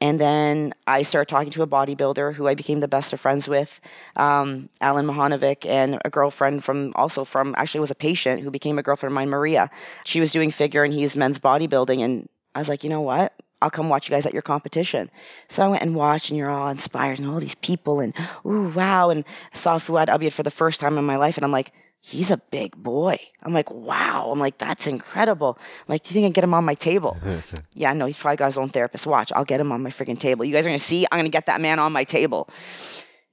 And then I started talking to a bodybuilder who I became the best of friends with, um, Alan Mahanovic, and a girlfriend from also from actually was a patient who became a girlfriend of mine, Maria. She was doing figure and he was men's bodybuilding, and I was like, you know what? I'll come watch you guys at your competition. So I went and watched, and you're all inspired, and all these people, and ooh, wow, and saw Fouad Abiad for the first time in my life, and I'm like, he's a big boy. I'm like, wow. I'm like, that's incredible. I'm like, do you think I can get him on my table? yeah, no, he's probably got his own therapist. Watch, I'll get him on my freaking table. You guys are gonna see, I'm gonna get that man on my table.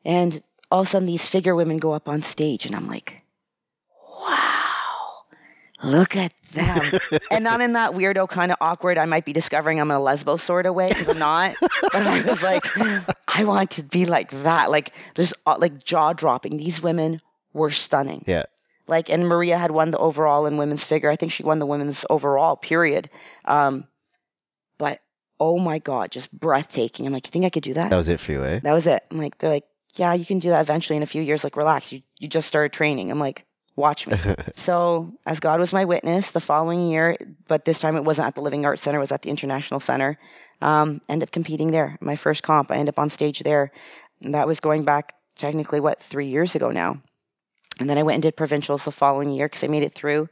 And all of a sudden, these figure women go up on stage, and I'm like, wow. look at them. and not in that weirdo kind of awkward, I might be discovering I'm in a lesbo sort of way because I'm not. but I was like, I want to be like that. Like, there's uh, like jaw dropping. These women were stunning. Yeah. Like, and Maria had won the overall in women's figure. I think she won the women's overall, period. Um, but oh my God, just breathtaking. I'm like, you think I could do that? That was it for you, eh? That was it. I'm like, they're like, yeah, you can do that eventually in a few years. Like, relax. You, you just started training. I'm like, watch me. so, as God was my witness, the following year, but this time it wasn't at the Living Arts Center, it was at the International Center. Um, ended up competing there. My first comp, I end up on stage there. And that was going back technically, what, three years ago now. And then I went and did provincials the following year because I made it through.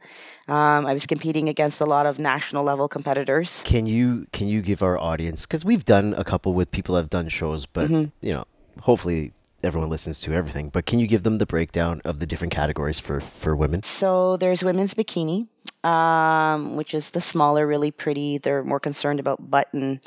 Um, I was competing against a lot of national level competitors. Can you can you give our audience because we've done a couple with people that have done shows, but Mhm. you know, hopefully everyone listens to everything. But can you give them the breakdown of the different categories for for women? So there's women's bikini, um, which is the smaller, really pretty. They're more concerned about butt and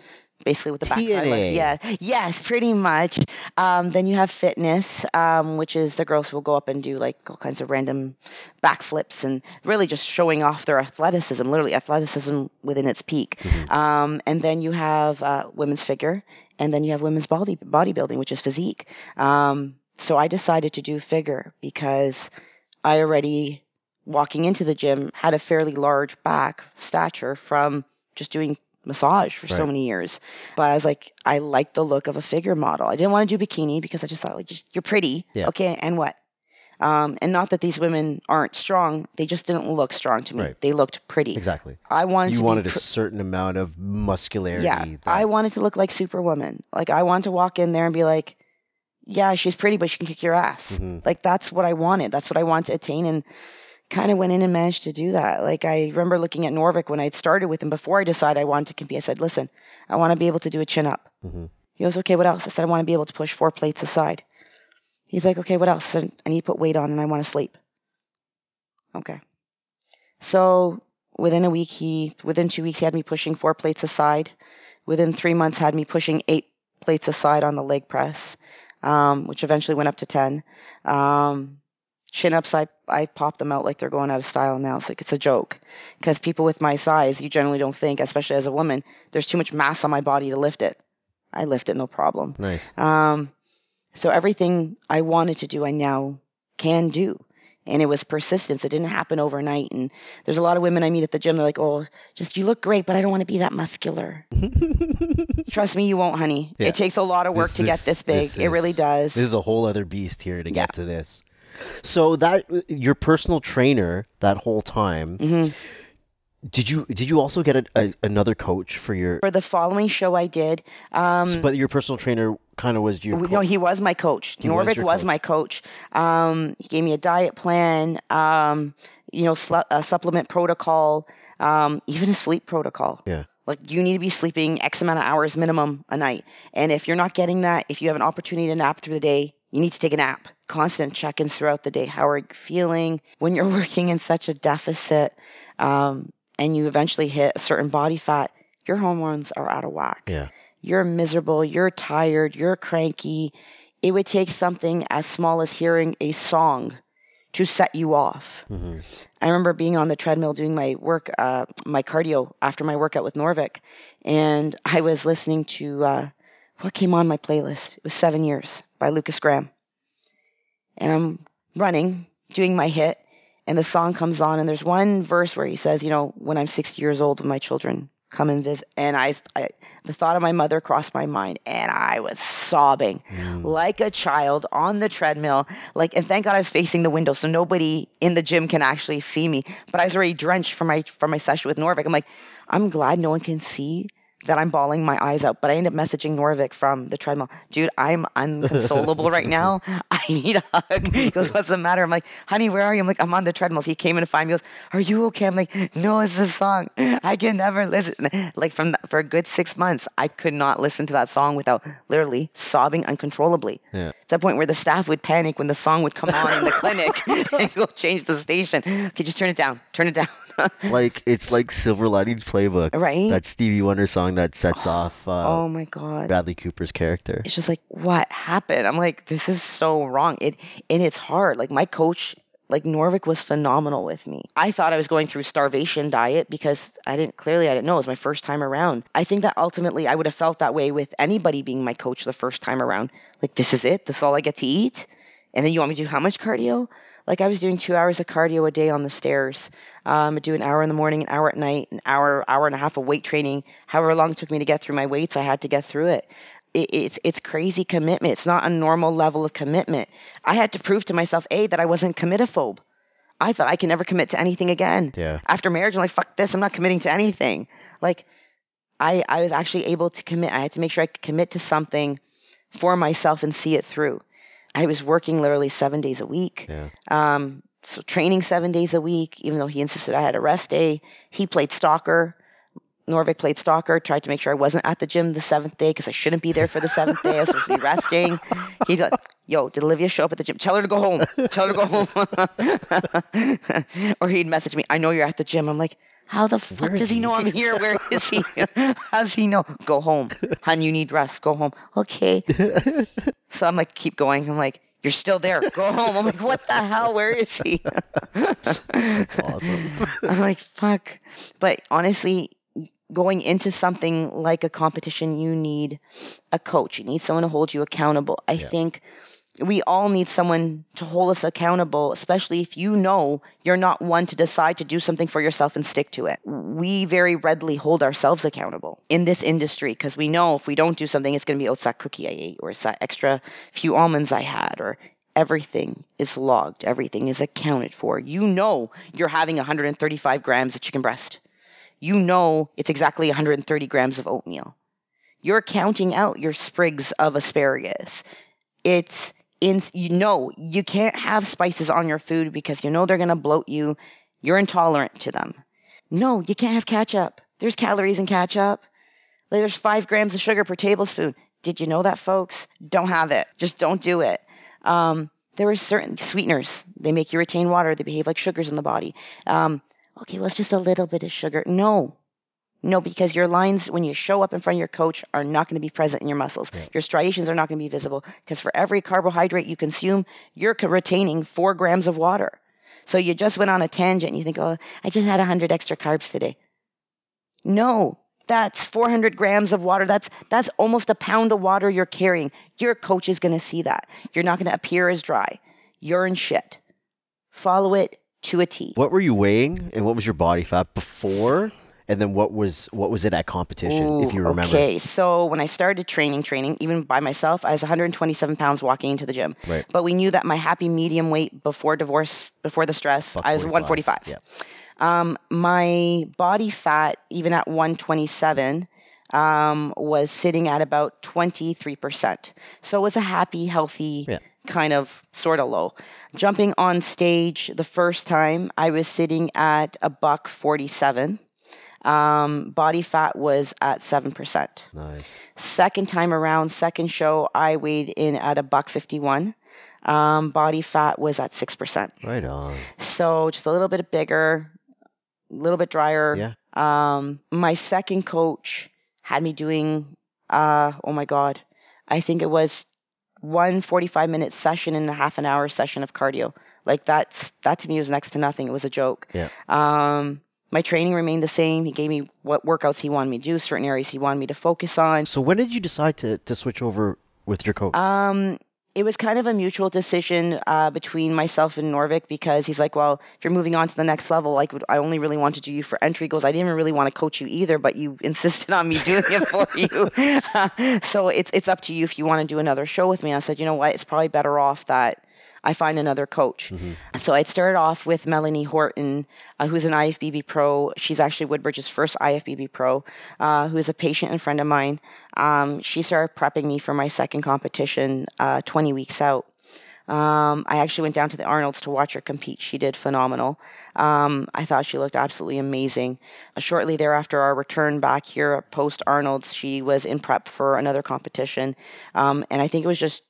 basically what the backside looks. Yeah, yes, pretty much. Um, then you have fitness, um, which is the girls who will go up and do like all kinds of random backflips and really just showing off their athleticism, literally athleticism within its peak. Um, and then you have uh, women's figure, and then you have women's body bodybuilding, which is physique. Um, so I decided to do figure because I already walking into the gym had a fairly large back stature from just doing massage for so many years. But I was like, I like the look of a figure model. I didn't want to do bikini because I just thought, like, just you're pretty, Yeah. okay, and what? Um, and not that these women aren't strong, they just didn't look strong to me. Right. They looked pretty. Exactly. I wanted You wanted be a certain amount of muscularity. yeah, that- I wanted to look like Superwoman. Like I wanted to walk in there and be like, yeah, she's pretty, but she can kick your ass. Mhm. Like that's what I wanted. That's what I wanted to attain, and kind of went in and managed to do that. Like I remember looking at Norvik when I'd started with him before I decided I wanted to compete. I said, listen, I want to be able to do a chin up. Mm-hmm. He goes, okay, what else? I said, I want to be able to push four plates aside. He's like, okay, what else? I said, I need to put weight on and I want to sleep. Okay. So within a week, he, within two weeks, he had me pushing four plates aside. Within three months, had me pushing eight plates aside on the leg press, um, which eventually went up to 10. Um, chin ups, I, I pop them out like they're going out of style now. It's like, it's a joke. Because people with my size, you generally don't think, especially as a woman, there's too much mass on my body to lift it. I lift it no problem. Nice. Um, so everything I wanted to do, I now can do. And it was persistence. It didn't happen overnight. And there's a lot of women I meet at the gym. They're like, "Oh, just you look great, but I don't want to be that muscular." Trust me, you won't, honey. Yeah. It takes a lot of work This- to get this- this big. this it really does. This is a whole other beast here to Yeah. get to this. So that your personal trainer that whole time, hmm did you did you also get a, a, another coach for your? For the following show, I did. Um, but your personal trainer kind of was your. Co- No, he was my coach. He was Norvik was, coach. my coach. Um, he gave me a diet plan, um, you know, slu- a supplement protocol, um, even a sleep protocol. Yeah. Like you need to be sleeping X amount of hours minimum a night. And if you're not getting that, if you have an opportunity to nap through the day, you need to take a nap. Constant check-ins throughout the day. How are you feeling? When you're working in such a deficit, um, and you eventually hit a certain body fat, your hormones are out of whack Yeah. you're miserable, you're tired, you're cranky. It would take something as small as hearing a song to set you off. hmm I remember being on the treadmill doing my work, uh, my cardio after my workout with Norvik, and I was listening to uh, what came on my playlist. It was Seven Years by Lukas Graham. And I'm running, doing my hit, and the song comes on, and there's one verse where he says, you know, when I'm 60 years old, when my children come and visit, and I, I the thought of my mother crossed my mind, and I was sobbing Mm. like a child on the treadmill. Like, and thank God I was facing the window, so nobody in the gym can actually see me. But I was already drenched from my from my session with Norvik. I'm like, I'm glad no one can see that I'm bawling my eyes out. But I end up messaging Norvik from the treadmill, dude, I'm unconsolable right now. I need a hug. He goes, what's the matter? I'm like, honey, where are you? I'm like, I'm on the treadmill. He came in to find me. He goes, are you okay? I'm like, no, it's a song. I can never listen. Like from the, for a good six months, I could not listen to that song without literally sobbing uncontrollably. Yeah. To the point where the staff would panic when the song would come on in the clinic and go change the station. Okay, just turn it down. Turn it down. Like it's like Silver Linings Playbook. right? That Stevie Wonder song that sets off uh, oh my god. Bradley Cooper's character. it's just like what happened i'm like this is so wrong it and it's hard like my coach like Norvik was phenomenal with me. I thought I was going through starvation diet because I didn't clearly I didn't know it was my first time around. I think that ultimately I would have felt that way with anybody being my coach the first time around. Like this is it. This is all I get to eat. And then you want me to do how much cardio? Like I was doing two hours of cardio a day on the stairs. Um, I'd do an hour in the morning, an hour at night, an hour, hour and a half of weight training. However long it took me to get through my weights, I had to get through it it, it's it's crazy commitment. It's not a normal level of commitment. I had to prove to myself a that I wasn't committophobe. I thought I can never commit to anything again. Yeah. After marriage, I'm like, fuck this. I'm not committing to anything. Like, I I was actually able to commit. I had to make sure I could commit to something for myself and see it through. I was working literally seven days a week. Yeah. Um, so training seven days a week, even though he insisted I had a rest day. He played stalker. Norvik played stalker, tried to make sure I wasn't at the gym the seventh day because I shouldn't be there for the seventh day. I was supposed to be resting. He's like, yo, did Olivia show up at the gym? Tell her to go home. Tell her to go home. or he'd message me, I know you're at the gym. I'm like, how the fuck does he, he know I'm here? Where is he? How does he know? Go home. Hon, you need rest. Go home. Okay. so I'm like, keep going. I'm like, you're still there. Go home. I'm like, what the hell? Where is he? That's awesome. I'm like, fuck. But honestly, going into something like a competition, you need a coach. You need someone to hold you accountable. I yeah. think we all need someone to hold us accountable, especially if you know you're not one to decide to do something for yourself and stick to it. We very readily hold ourselves accountable in this industry because we know if we don't do something, it's going to be, oh, it's that cookie I ate, or it's that extra few almonds I had, or everything is logged, everything is accounted for. You know you're having 135 grams of chicken breast you know it's exactly 130 grams of oatmeal. You're counting out your sprigs of asparagus. It's in, you know, you can't have spices on your food because you know they're going to bloat you. You're intolerant to them. No, you can't have ketchup. There's calories in ketchup. Like there's five grams of sugar per tablespoon. Did you know that, folks? Don't have it. Just don't do it. Um, there are certain sweeteners. They make you retain water. They behave like sugars in the body. Um, okay, well, it's just a little bit of sugar. No, no, because your lines, when you show up in front of your coach, are not going to be present in your muscles. Yeah. Your striations are not going to be visible because for every carbohydrate you consume, you're retaining four grams of water. So you just went on a tangent and you think, oh, I just had 100 extra carbs today. No, that's 400 grams of water. That's that's almost a pound of water you're carrying. Your coach is going to see that. You're not going to appear as dry. You're in shit. Follow it to a T. What were you weighing, and what was your body fat before? And then what was what was it at competition, Ooh, if you remember? Okay, so when I started training, training even by myself, I was 127 pounds walking into the gym. Right. But we knew that my happy medium weight before divorce, before the stress, I was 145. Yeah. Um, my body fat, even at 127, um, was sitting at about 23%. So it was a happy, healthy. Yeah kind of sort of low. Jumping on stage the first time, I was sitting at a buck 47. Um, body fat was at 7%. Nice. Second time around, second show, I weighed in at a buck 51. Um, body fat was at 6%. Right on. So just a little bit bigger, a little bit drier. Yeah. Um, my second coach had me doing, uh, oh my God, I think it was one 45 minute session and a half an hour session of cardio. Like that's that to me was next to nothing. It was a joke. Yeah. Um, my training remained the same. He gave me what workouts he wanted me to do, certain areas he wanted me to focus on. So when did you decide to to switch over with your coach? Um, it was kind of a mutual decision uh, between myself and Norvik because he's like, well, if you're moving on to the next level, like I only really wanted to do you for entry. goals. I didn't even really want to coach you either, but you insisted on me doing it for you. so it's it's up to you if you want to do another show with me. I said, you know what, it's probably better off that I find another coach. Mm-hmm. So I started off with Melanie Horton, uh, who's an IFBB pro. She's actually Woodbridge's first IFBB pro, uh, who is a patient and friend of mine. Um, she started prepping me for my second competition uh, 20 weeks out. Um, I actually went down to the Arnold's to watch her compete. She did phenomenal. Um, I thought she looked absolutely amazing. Uh, shortly thereafter, our return back here post Arnold's, she was in prep for another competition. Um, and I think it was just,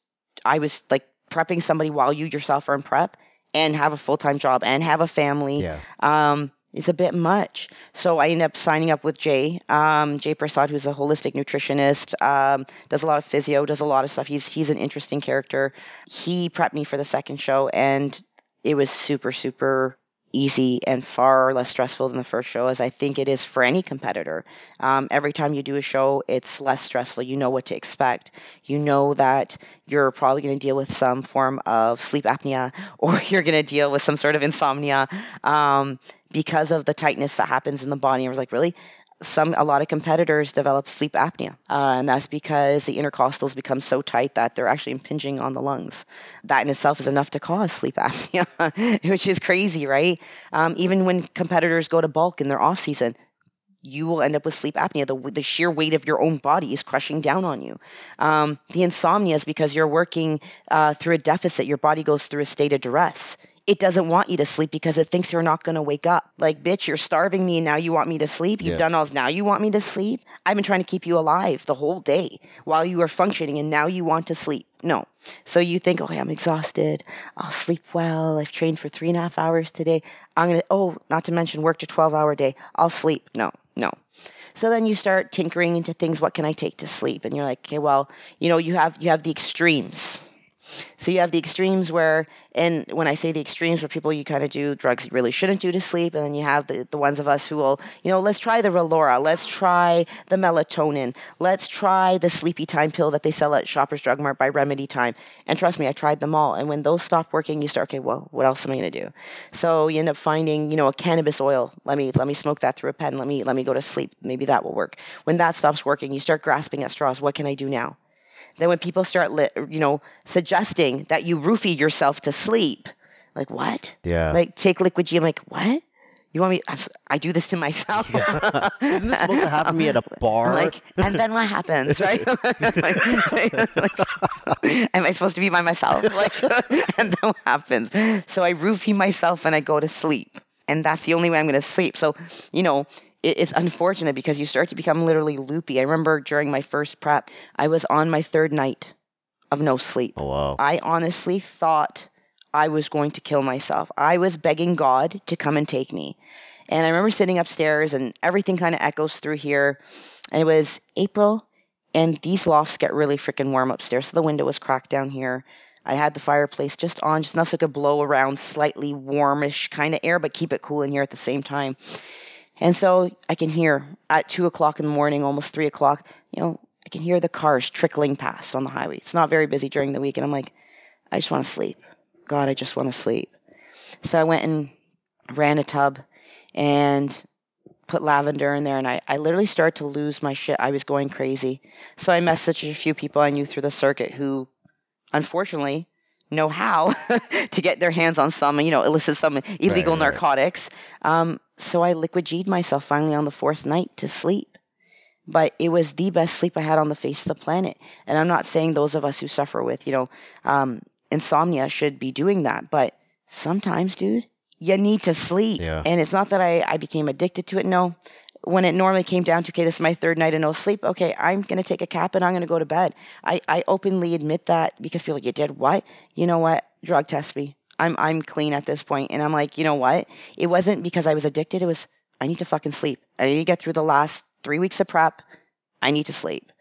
I was like prepping somebody while you yourself are in prep and have a full time job and have a family. Yeah. Um, it's a bit much. So I ended up signing up with Jay, um, Jay Prasad, who's a holistic nutritionist, um, does a lot of physio, does a lot of stuff. He's he's an interesting character. He prepped me for the second show, and it was super, super easy and far less stressful than the first show, as I think it is for any competitor. Um, every time you do a show, it's less stressful. You know what to expect. You know that you're probably going to deal with some form of sleep apnea or you're going to deal with some sort of insomnia um, because of the tightness that happens in the body. I was like, really? Some a lot of competitors develop sleep apnea, uh, and that's because the intercostals become so tight that they're actually impinging on the lungs. That in itself is enough to cause sleep apnea, which is crazy, right? Um, even when competitors go to bulk in their off season, you will end up with sleep apnea. The, the sheer weight of your own body is crushing down on you. Um, the insomnia is because you're working uh, through a deficit. Your body goes through a state of duress it doesn't want you to sleep because it thinks you're not going to wake up. Like, bitch, you're starving me and now you want me to sleep. You've yeah. done all this. Now you want me to sleep. I've been trying to keep you alive the whole day while you were functioning and now you want to sleep. No. So you think, okay, I'm exhausted. I'll sleep well. I've trained for three and a half hours today. I'm going to, oh, not to mention worked a 12 hour day. I'll sleep. No, no. So then you start tinkering into things. What can I take to sleep? And you're like, okay, well, you know, you have, you have the extremes so you have the extremes where, and when I say the extremes where people you kind of do drugs you really shouldn't do to sleep, and then you have the, the ones of us who will, you know, let's try the Relora, let's try the melatonin, let's try the sleepy time pill that they sell at Shoppers Drug Mart by Remedy Time. And trust me, I tried them all. And when those stop working, you start, okay, well, what else am I going to do? So you end up finding, you know, a cannabis oil. Let me let me smoke that through a pen. Let me let me go to sleep. Maybe that will work. When that stops working, you start grasping at straws. What can I do now? Then when people start, li- you know, suggesting that you roofie yourself to sleep, like what? Yeah. Like take liquid G. I'm like, what? You want me? I'm, i do this to myself. Yeah. Isn't this supposed to happen to me at a bar? Like, and then what happens, right? like, like, am I supposed to be by myself? Like, and then what happens? So I roofie myself and I go to sleep, and that's the only way I'm going to sleep. So, you know, it's unfortunate because you start to become literally loopy. I remember during my first prep, I was on my third night of no sleep. Oh, wow. I honestly thought I was going to kill myself. I was begging God to come and take me. And I remember sitting upstairs and everything kind of echoes through here. And it was April and these lofts get really freaking warm upstairs. So the window was cracked down here. I had the fireplace just on, just enough so it could blow around slightly warmish kind of air, but keep it cool in here at the same time. And so I can hear at two o'clock in the morning, almost three o'clock, you know, I can hear the cars trickling past on the highway. It's not very busy during the week. And I'm like, I just want to sleep. God, I just want to sleep. So I went and ran a tub and put lavender in there and I, I literally started to lose my shit. I was going crazy. So I messaged a few people I knew through the circuit who unfortunately know how to get their hands on some, you know, illicit some illegal right, right. narcotics. Um, so I liquid G'd myself finally on the fourth night to sleep. But it was the best sleep I had on the face of the planet. And I'm not saying those of us who suffer with, you know, um, insomnia should be doing that. But sometimes, dude, you need to sleep. Yeah. And it's not that I, I became addicted to it. No. When it normally came down to, okay, this is my third night of no sleep. Okay, I'm going to take a cap and I'm going to go to bed. I, I openly admit that because people, like you did what? You know what? Drug test me. I'm I'm clean at this point. And I'm like, you know what? It wasn't because I was addicted. It was I need to fucking sleep. I need to get through the last three weeks of prep. I need to sleep.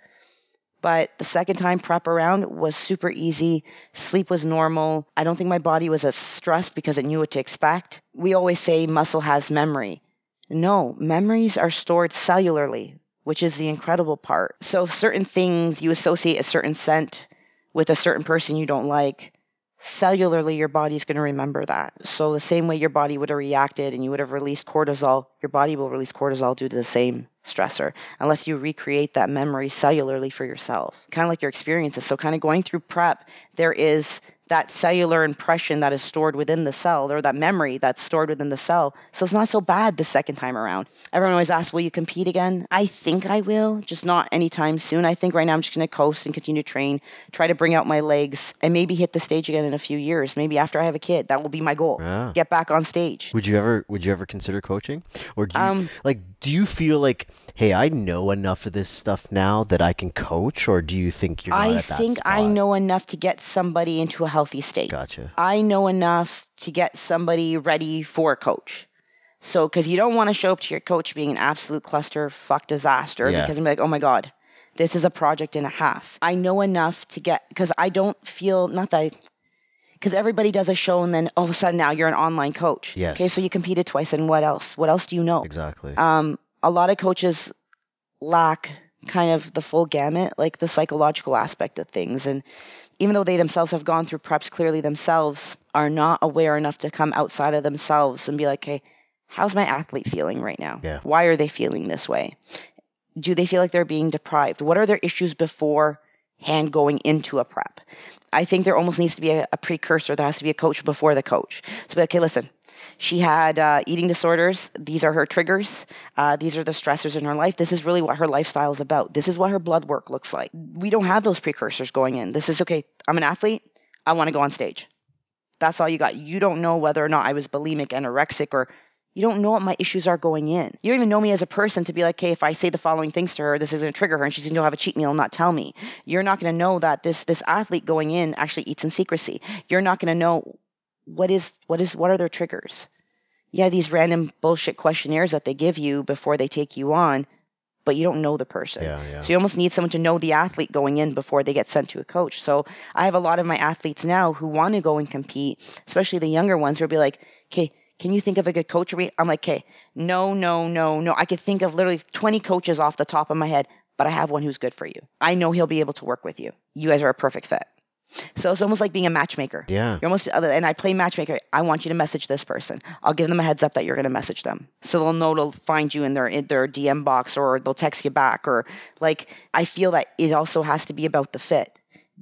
But the second time prep around was super easy. Sleep was normal. I don't think my body was as stressed because it knew what to expect. We always say muscle has memory. No, memories are stored cellularly, which is the incredible part. So certain things you associate a certain scent with a certain person you don't like cellularly your body's going to remember that. So the same way your body would have reacted and you would have released cortisol, your body will release cortisol due to the same stressor unless you recreate that memory cellularly for yourself. Kind of like your experiences. So kind of going through prep, there is that cellular impression that is stored within the cell or that memory that's stored within the cell. So it's not so bad the second time around. Everyone always asks, Will you compete again? I think I will, just not anytime soon. I think right now I'm just going to coast and continue to train, try to bring out my legs, and maybe hit the stage again in a few years. Maybe after I have a kid. That will be my goal. Yeah. Get back on stage. Would you ever would you ever consider coaching? Or do you um, like do you feel like, hey, I know enough of this stuff now that I can coach, or do you think you're I think I know enough to get somebody into a healthy state. Gotcha. I know enough to get somebody ready for a coach. So, because you don't want to show up to your coach being an absolute cluster fuck disaster yeah. because I'm like, oh my God, this is a project and a half. I know enough to get, because I don't feel, not that I, because everybody does a show and then all of a sudden now you're an online coach. Yes. Okay, so you competed twice, and what else? What else do you know? Exactly. Um, a lot of coaches lack kind of the full gamut, like the psychological aspect of things, and even though they themselves have gone through preps clearly themselves, are not aware enough to come outside of themselves and be like, hey, how's my athlete feeling right now? Yeah. Why are they feeling this way? Do they feel like they're being deprived? What are their issues before hand going into a prep? I think there almost needs to be a, a precursor. There has to be a coach before the coach. So, be like, okay, listen, she had uh, eating disorders. These are her triggers. Uh, these are the stressors in her life. This is really what her lifestyle is about. This is what her blood work looks like. We don't have those precursors going in. This is okay. I'm an athlete. I want to go on stage. That's all you got. You don't know whether or not I was bulimic, anorexic, or you don't know what my issues are going in. You don't even know me as a person to be like, okay, if I say the following things to her, this is going to trigger her and she's going to have a cheat meal and not tell me. You're not going to know that this this athlete going in actually eats in secrecy. You're not going to know what is what is what are their triggers. Yeah, these random bullshit questionnaires that they give you before they take you on, but you don't know the person. Yeah, yeah. So you almost need someone to know the athlete going in before they get sent to a coach. So I have a lot of my athletes now who want to go and compete, especially the younger ones who will be like, okay, can you think of a good coach? I'm like, okay, no, no, no, no. I could think of literally 20 coaches off the top of my head, but I have one who's good for you. I know he'll be able to work with you. You guys are a perfect fit. So it's almost like being a matchmaker. Yeah. You're almost, uh, and I play matchmaker. I want you to message this person. I'll give them a heads up that you're going to message them, so they'll know to find you in their in their DM box or they'll text you back. Or like, I feel that it also has to be about the fit.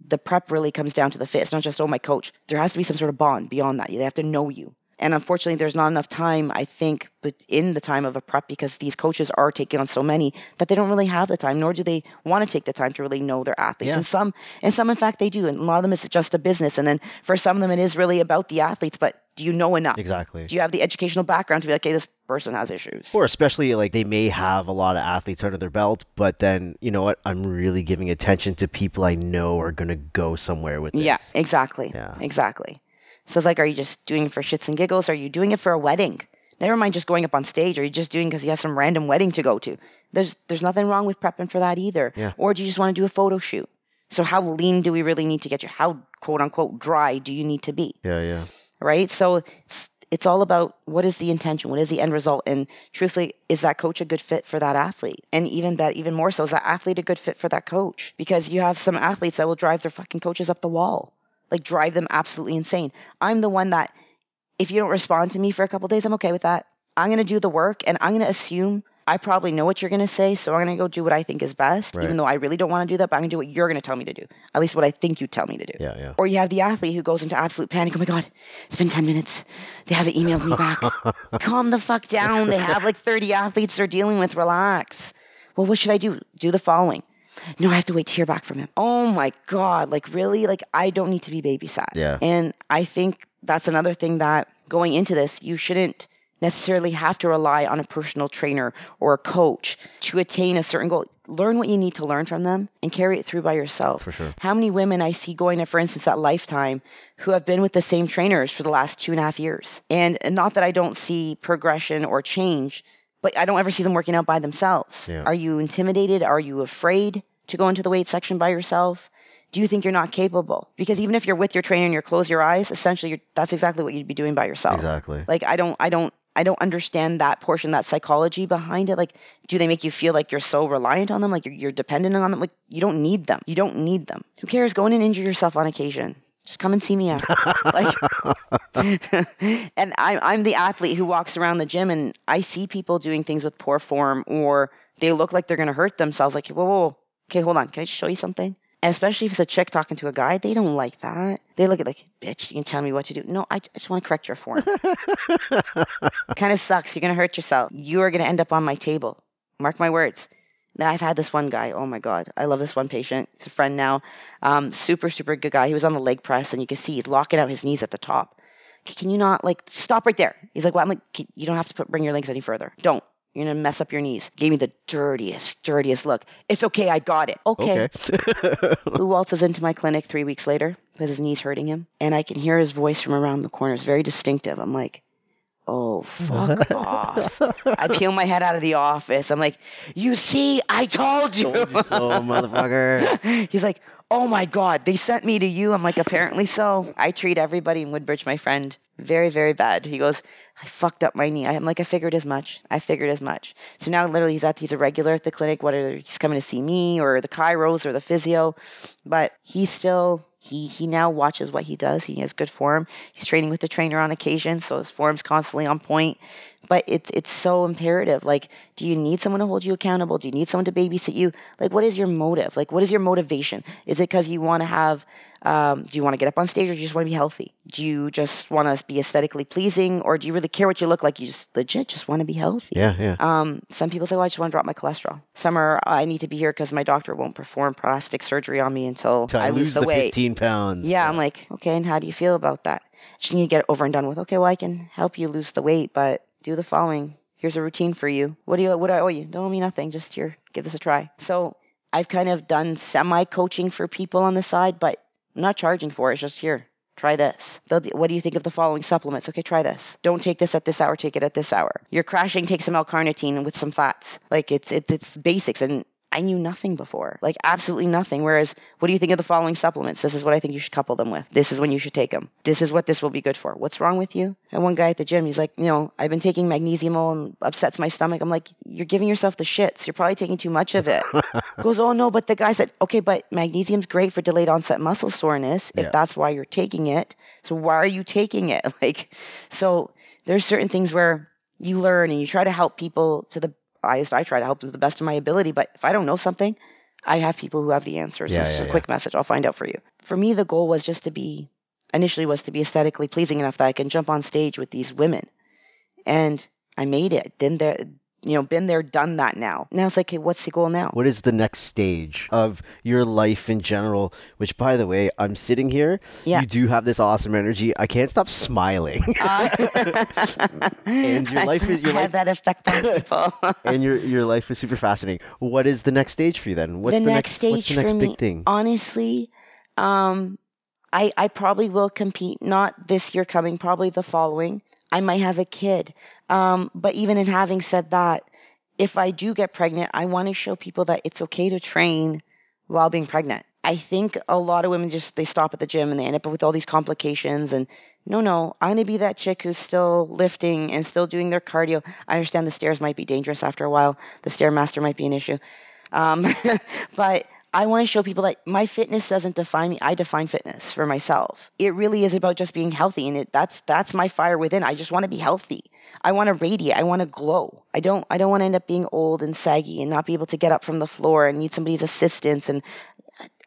The prep really comes down to the fit. It's not just oh my coach. There has to be some sort of bond beyond that. They have to know you. And unfortunately, there's not enough time, I think, but in the time of a prep because these coaches are taking on so many that they don't really have the time, nor do they want to take the time to really know their athletes. Yeah. And some, and some, in fact, they do. And a lot of them is just a business. And then for some of them, it is really about the athletes. But do you know enough? Exactly. Do you have the educational background to be like, hey, this person has issues? Or especially like they may have a lot of athletes under their belt, but then you know what? I'm really giving attention to people I know are gonna go somewhere with this. Yeah, exactly. Yeah. Exactly. So it's like, are you just doing it for shits and giggles? Are you doing it for a wedding? Never mind just going up on stage. Are you just doing because you have some random wedding to go to? There's there's nothing wrong with prepping for that either. Yeah. Or do you just want to do a photo shoot? So how lean do we really need to get you? How quote unquote dry do you need to be? Yeah, yeah. Right. So it's it's all about what is the intention, what is the end result, and truthfully, is that coach a good fit for that athlete? And even better, even more so, is that athlete a good fit for that coach? Because you have some athletes that will drive their fucking coaches up the wall, like drive them absolutely insane. I'm the one that, if you don't respond to me for a couple days, I'm okay with that. I'm gonna do the work, and I'm gonna assume I probably know what you're gonna say, so I'm gonna go do what I think is best, Right. even though I really don't want to do that. But I'm gonna do what you're gonna tell me to do, at least what I think you tell me to do. Yeah, yeah. Or you have the athlete who goes into absolute panic. Oh my God, it's been 10 minutes. They haven't emailed me back. Calm the fuck down. They have like 30 athletes they're dealing with. Relax. Well, what should I do? Do the following. No, I have to wait to hear back from him. Oh my God. Like, really? Like, I don't need to be babysat. Yeah. And I think that's another thing that going into this, you shouldn't necessarily have to rely on a personal trainer or a coach to attain a certain goal. Learn what you need to learn from them and carry it through by yourself. For sure. How many women I see going to, for instance, at Lifetime who have been with the same trainers for the last two and a half years. And not that I don't see progression or change, but I don't ever see them working out by themselves. Yeah. Are you intimidated? Are you afraid to go into the weight section by yourself? Do you think you're not capable? Because even if you're with your trainer and you close your eyes, essentially you're, that's exactly what you'd be doing by yourself. Exactly. Like I don't I don't I don't understand that portion, that psychology behind it. Like, do they make you feel like you're so reliant on them, like you're, you're dependent on them? Like, you don't need them. You don't need them. Who cares? Go in and injure yourself on occasion. Just come and see me after. like, and I, I'm the athlete who walks around the gym, and I see people doing things with poor form, or they look like they're going to hurt themselves. Like, whoa, whoa, whoa. Okay, hold on. Can I just show you something? And especially if it's a chick talking to a guy, they don't like that. They look at like, bitch, you can tell me what to do. No, I just want to correct your form. kind of sucks. You're going to hurt yourself. You are going to end up on my table. Mark my words. Now, I've had this one guy. Oh my God. I love this one patient. He's a friend now. Um, super, super good guy. He was on the leg press and you can see he's locking out his knees at the top. Can you not like stop right there? He's like, well, I'm like, you don't have to put, bring your legs any further. Don't. You're going to mess up your knees. Gave me the dirtiest, dirtiest look. It's okay. I got it. Okay. Okay. Who waltzes into my clinic three weeks later because his knee's hurting him, and I can hear his voice from around the corner. It's very distinctive. I'm like, oh, fuck off. I peel my head out of the office. I'm like, you see, I told you. so motherfucker. He's like, oh my God, they sent me to you. I'm like, apparently so. I treat everybody in Woodbridge, my friend, very, very bad. He goes, I fucked up my knee. I'm like, I figured as much. I figured as much. So now literally he's at he's a regular at the clinic, whether he's coming to see me or the chiros or the physio, but he's still he he now watches what he does. He has good form. He's training with the trainer on occasion, so his form's constantly on point. But it's it's so imperative. Like, do you need someone to hold you accountable? Do you need someone to babysit you? Like, what is your motive? Like, what is your motivation? Is it because you want to have um, do you want to get up on stage or do you just want to be healthy? Do you just want to be aesthetically pleasing or do you really care what you look like? You just legit just want to be healthy. Yeah, yeah. Um, some people say, well, I just want to drop my cholesterol. Some are, I need to be here because my doctor won't perform plastic surgery on me until To I lose lose the, the weight. 15 pounds. Yeah, I'm like, okay, and how do you feel about that? Just need to get it over and done with. Okay, well, I can help you lose the weight, but do the following. Here's a routine for you. What do you? What do I owe you? Don't owe me nothing. Just here, give this a try. So I've kind of done semi coaching for people on the side, but I'm not charging for it. It's just here. Try this. What do you think of the following supplements? Okay, try this. Don't take this at this hour. Take it at this hour. You're crashing. Take some L-carnitine with some fats. Like it's it's, it's basics, and I knew nothing before, like absolutely nothing. Whereas, what do you think of the following supplements? This is what I think you should couple them with. This is when you should take them. This is what this will be good for. What's wrong with you? And one guy at the gym, he's like, you know, I've been taking magnesium and upsets my stomach. I'm like, you're giving yourself the shits. You're probably taking too much of it. Goes, oh no, but the guy said, okay, but magnesium's great for delayed onset muscle soreness if Yeah. that's why you're taking it. So why are you taking it? Like, so there's certain things where you learn and you try to help people to the I, I try to help them to the best of my ability. But if I don't know something, I have people who have the answers. Yeah, this is a yeah. quick message. I'll find out for you. For me, the goal was just to be initially was to be aesthetically pleasing enough that I can jump on stage with these women, and I made it. Then there, you know, been there, done that. Now, now it's like, okay, what's the goal now? What is the next stage of your life in general? Which, by the way, I'm sitting here. Yeah. You do have this awesome energy. I can't stop smiling. and your life is your had life that effect on people. and your your life is super fascinating. What is the next stage for you then? What's the, the, next stage What's the next big me, thing? honestly, um, I I probably will compete not this year coming, probably the following. I might have a kid, um, but even in having said that, if I do get pregnant, I want to show people that it's okay to train while being pregnant. I think a lot of women just they stop at the gym and they end up with all these complications and no no I'm gonna be that chick who's still lifting and still doing their cardio. I understand the stairs might be dangerous after a while. The stairmaster might be an issue, um, but I want to show people that my fitness doesn't define me. I define fitness for myself. It really is about just being healthy, and it that's that's my fire within. I just want to be healthy. I want to radiate. I want to glow. I don't I don't want to end up being old and saggy and not be able to get up from the floor and need somebody's assistance. And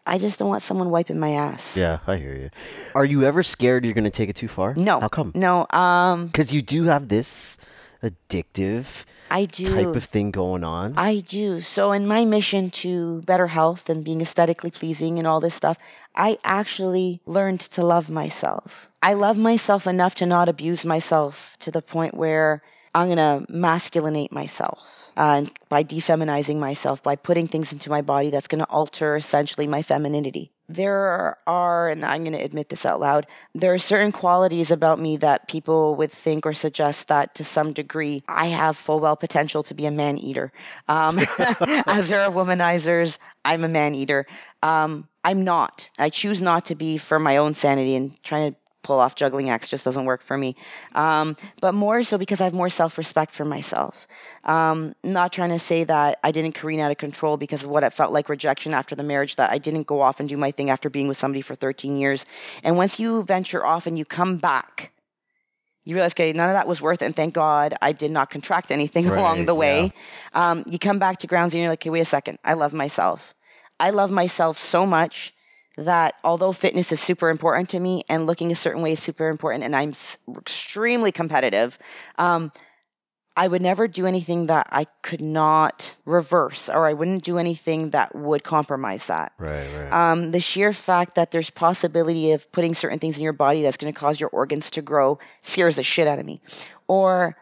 I just don't want someone wiping my ass. Yeah, I hear you. Are you ever scared you're gonna take it too far? No. How come? No. Um, Because you do have this addictive I do. type of thing going on. I do. So, in my mission to better health and being aesthetically pleasing and all this stuff, I actually learned to love myself. I love myself enough to not abuse myself to the point where I'm going to masculinate myself. Uh, by defeminizing myself, by putting things into my body that's going to alter essentially my femininity. There are, and I'm going to admit this out loud, there are certain qualities about me that people would think or suggest that to some degree I have full well potential to be a man eater. Um, as there are womanizers, I'm a man eater. Um, I'm not. I choose not to be for my own sanity and trying to pull off juggling acts just doesn't work for me. Um, but more so because I have more self respect for myself. Um, not trying to say that I didn't careen out of control because of what it felt like rejection after the marriage, that I didn't go off and do my thing after being with somebody for 13 years. And once you venture off and you come back, you realize, okay, none of that was worth it. And thank God I did not contract anything Right, along the way. yeah. Um, you come back to grounds and you're like, okay, wait a second. I love myself. I love myself so much that although fitness is super important to me and looking a certain way is super important and I'm s- extremely competitive, um, I would never do anything that I could not reverse or I wouldn't do anything that would compromise that. Right, right. Um, the sheer fact that there's possibility of putting certain things in your body that's going to cause your organs to grow scares the shit out of me. Or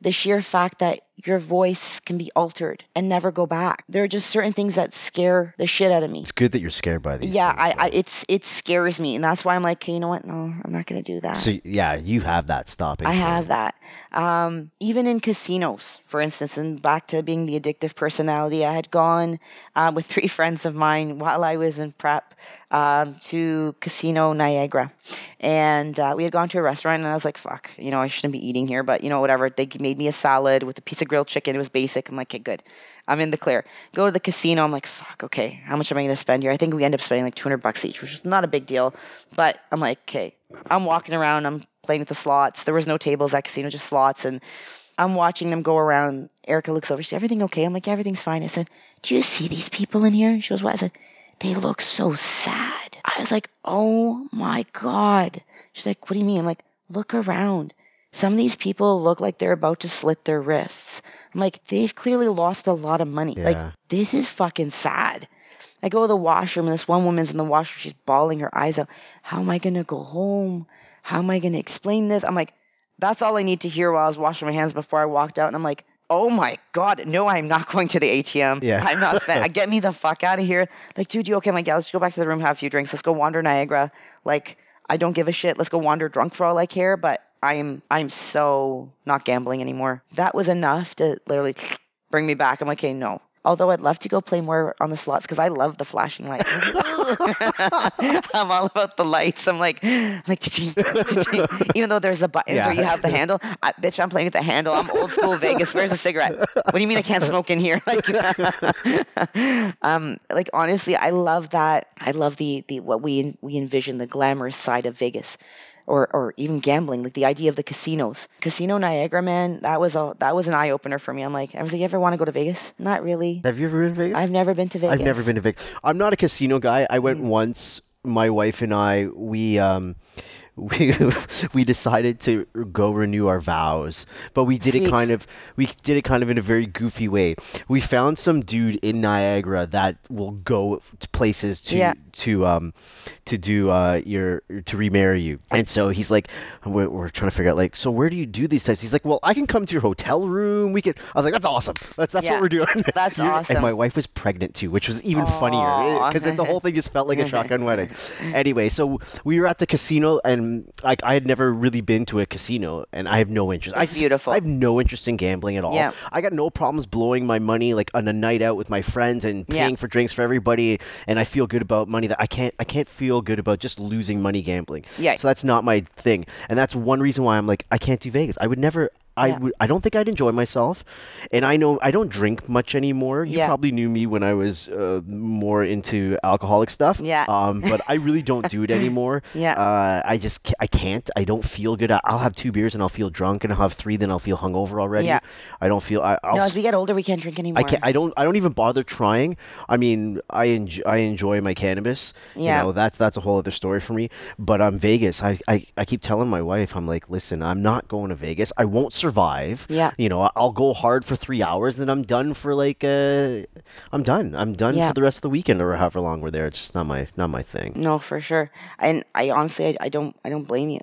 the sheer fact that your voice can be altered and never go back. There are just certain things that scare the shit out of me. It's good that you're scared by these. Yeah, things, I, I it's it scares me, and that's why I'm like, okay, you know what? No, I'm not gonna do that. So yeah, you have that stopping. I have that. Um, even in casinos, for instance, and back to being the addictive personality, I had gone uh, with three friends of mine while I was in prep um, to Casino Niagara. And uh, we had gone to a restaurant, and I was like, fuck, you know, I shouldn't be eating here, but you know, whatever. They made me a salad with a piece of grilled chicken. It was basic. I'm like, okay, good. I'm in the clear. Go to the casino. I'm like, fuck, okay, how much am I going to spend here? I think we end up spending like 200 bucks each, which is not a big deal. But I'm like, okay, I'm walking around. I'm playing with the slots. There was no tables at casino, just slots. And I'm watching them go around. Erica looks over. She said, everything okay? I'm like, yeah, everything's fine. I said, do you see these people in here? She goes, what? I said, they look so sad. I was like, oh my God. She's like, what do you mean? I'm like, look around. Some of these people look like they're about to slit their wrists. I'm like, they've clearly lost a lot of money. Like, this is fucking sad. I go to the washroom and this one woman's in the washroom. She's bawling her eyes out. How am I going to go home? How am I going to explain this? I'm like, that's all I need to hear while I was washing my hands before I walked out. And I'm like, oh my God, no, I'm not going to the ATM. Yeah. I'm not spending. Get me the fuck out of here. Like, dude, you okay? I'm like, yeah, let's go back to the room, have a few drinks. Let's go wander Niagara. Like, I don't give a shit. Let's go wander drunk for all I care. But I'm, I'm so not gambling anymore. That was enough to literally bring me back. I'm like, okay, no. Although I'd love to go play more on the slots because I love the flashing lights. I'm all about the lights. I'm like, like cha-ching, cha-ching. even though there's the buttons Yeah. where you have the handle. I, bitch, I'm playing with the handle. I'm old school Vegas. Where's the cigarette? What do you mean I can't smoke in here? Like, um, like honestly, I love that. I love the the what we we envision the glamorous side of Vegas. Or, or even gambling, like the idea of the casinos. Casino Niagara, man, that was a that was an eye opener for me. I'm like, I was like, you ever want to go to Vegas? Not really. Have you ever been to Vegas? I've never been to Vegas. I've never been to Vegas. I'm not a casino guy. I Mm. went once. My wife and I, we um, we we decided to go renew our vows, but we did it kind of we did it kind of in a very goofy way. We found some dude in Niagara that will go to places to Yeah. to um to do uh your to remarry you, and so he's like, we're, we're trying to figure out like, so where do you do these types? He's like, well, I can come to your hotel room. We could. I was like, that's awesome. That's that's Yeah. what we're doing. That's awesome. And my wife was pregnant too, which was even Aw. funnier because the whole thing just felt like a shotgun wedding. Anyway, so we were at the casino, and Um, like I had never really been to a casino, and I have no interest. I It's just- beautiful. I have no interest in gambling at all. Yeah. I got no problems blowing my money like on a night out with my friends and Yeah. paying for drinks for everybody, and I feel good about money that I can't. I can't feel good about just losing money gambling. Yeah. So that's not my thing, and that's one reason why I'm like I can't do Vegas. I would never. I Yeah. would. I don't think I'd enjoy myself, and I know I don't drink much anymore. You Yeah. probably knew me when I was uh, more into alcoholic stuff. Yeah. Um, but I really don't do it anymore. Yeah. Uh, I just I can't. I don't feel good. I'll have two beers and I'll feel drunk, and I'll have three, then I'll feel hungover already. Yeah. I don't feel. I, I'll No, as we get older, we can't drink anymore. I can't. I don't. I don't even bother trying. I mean, I enjoy. I enjoy my cannabis. Yeah. You know, that's that's a whole other story for me. But I'm um, Vegas. I, I I keep telling my wife, I'm like, listen, I'm not going to Vegas. I won't survive. Yeah. You know, I'll go hard for three hours, then I'm done for like uh, I'm done. I'm done Yeah. for the rest of the weekend or however long we're there. It's just not my not my thing. No, for sure. And I honestly, I, I don't, I don't blame you.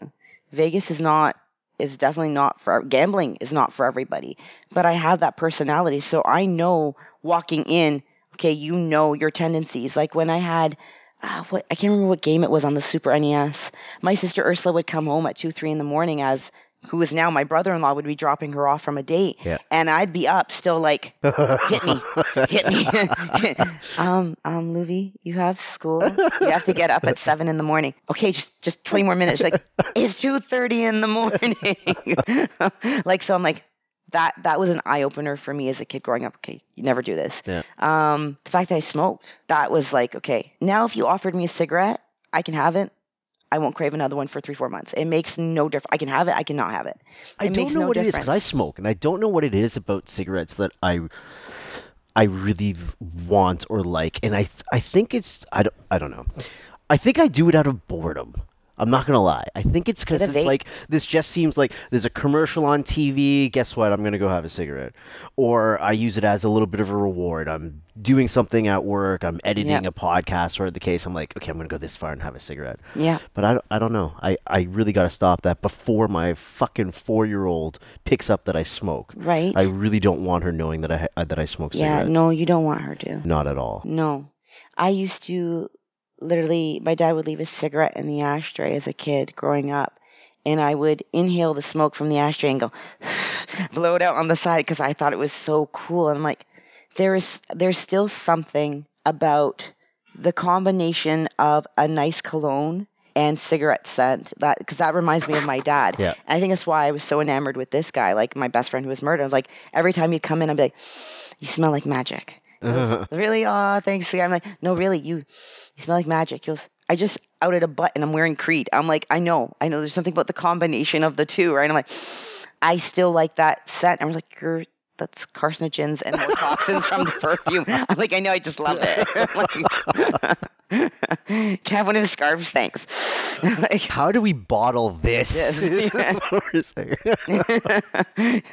Vegas is not, is definitely not for gambling. Is not for everybody. But I have that personality, so I know walking in. Okay, you know your tendencies. Like when I had. Uh, what I can't remember what game it was on the Super NES. My sister Ursula would come home at two, three in the morning as who is now my brother-in-law would be dropping her off from a date, Yeah. and I'd be up still like hit me, hit me. um, um, Luvi, you have school. You have to get up at seven in the morning. Okay, just just twenty more minutes. She's like, it's two thirty in the morning. like so, I'm like, that that was an eye opener for me as a kid growing up. Okay, you never do this. Yeah. Um, the fact that I smoked, that was like, okay, now if you offered me a cigarette, I can have it. I won't crave another one for three, four months. It makes no difference. I can have it. I cannot have it. I don't know no what it is because I smoke, and I don't know what it is about cigarettes that I I really want or like, and I I think it's I don't I don't know. I think I do it out of boredom. I'm not gonna lie. I think it's because it's vape. like this just seems like there's a commercial on TV. Guess what? I'm gonna go have a cigarette, or I use it as a little bit of a reward. I'm doing something at work. I'm editing Yeah. a podcast, or the case. I'm like, okay, I'm gonna go this far and have a cigarette. Yeah. But I, don't- I don't know. I, I really gotta stop that before my fucking four year old picks up that I smoke. Right. I really don't want her knowing that I that I smoke yeah. cigarettes. Yeah. No, you don't want her to. Not at all. No. I used to literally, my dad would leave a cigarette in the ashtray as a kid growing up. And I would inhale the smoke from the ashtray and go, blow it out on the side because I thought it was so cool. And I'm like, there is, there's still something about the combination of a nice cologne and cigarette scent that because that reminds me of my dad. Yeah. I think that's why I was so enamored with this guy, like my best friend who was murdered. I was like, every time he'd come in, I'd be like, you smell like magic. Really? Oh, thanks. I'm like, no, really, you, you smell like magic. He goes, I just outed a butt and I'm wearing Creed. I'm like, I know, I know. There's something about the combination of the two, right? I'm like, I still like that scent. I'm like, you're that's carcinogens and more toxins from the perfume. I'm like, I know, I just love it. like, can I have one of his scarves? Thanks. like, How do we bottle this? Yes. That's what we're saying.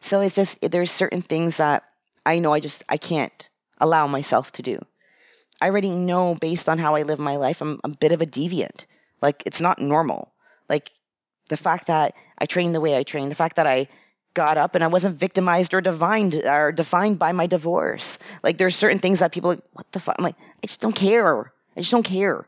so it's just there's certain things that I know I just I can't allow myself to do. I already know based on how I live my life, I'm a bit of a deviant. Like it's not normal. Like the fact that I trained the way I trained, the fact that I got up and I wasn't victimized or defined or defined by my divorce. Like there's certain things that people like, what the fuck? I'm like, I just don't care. I just don't care.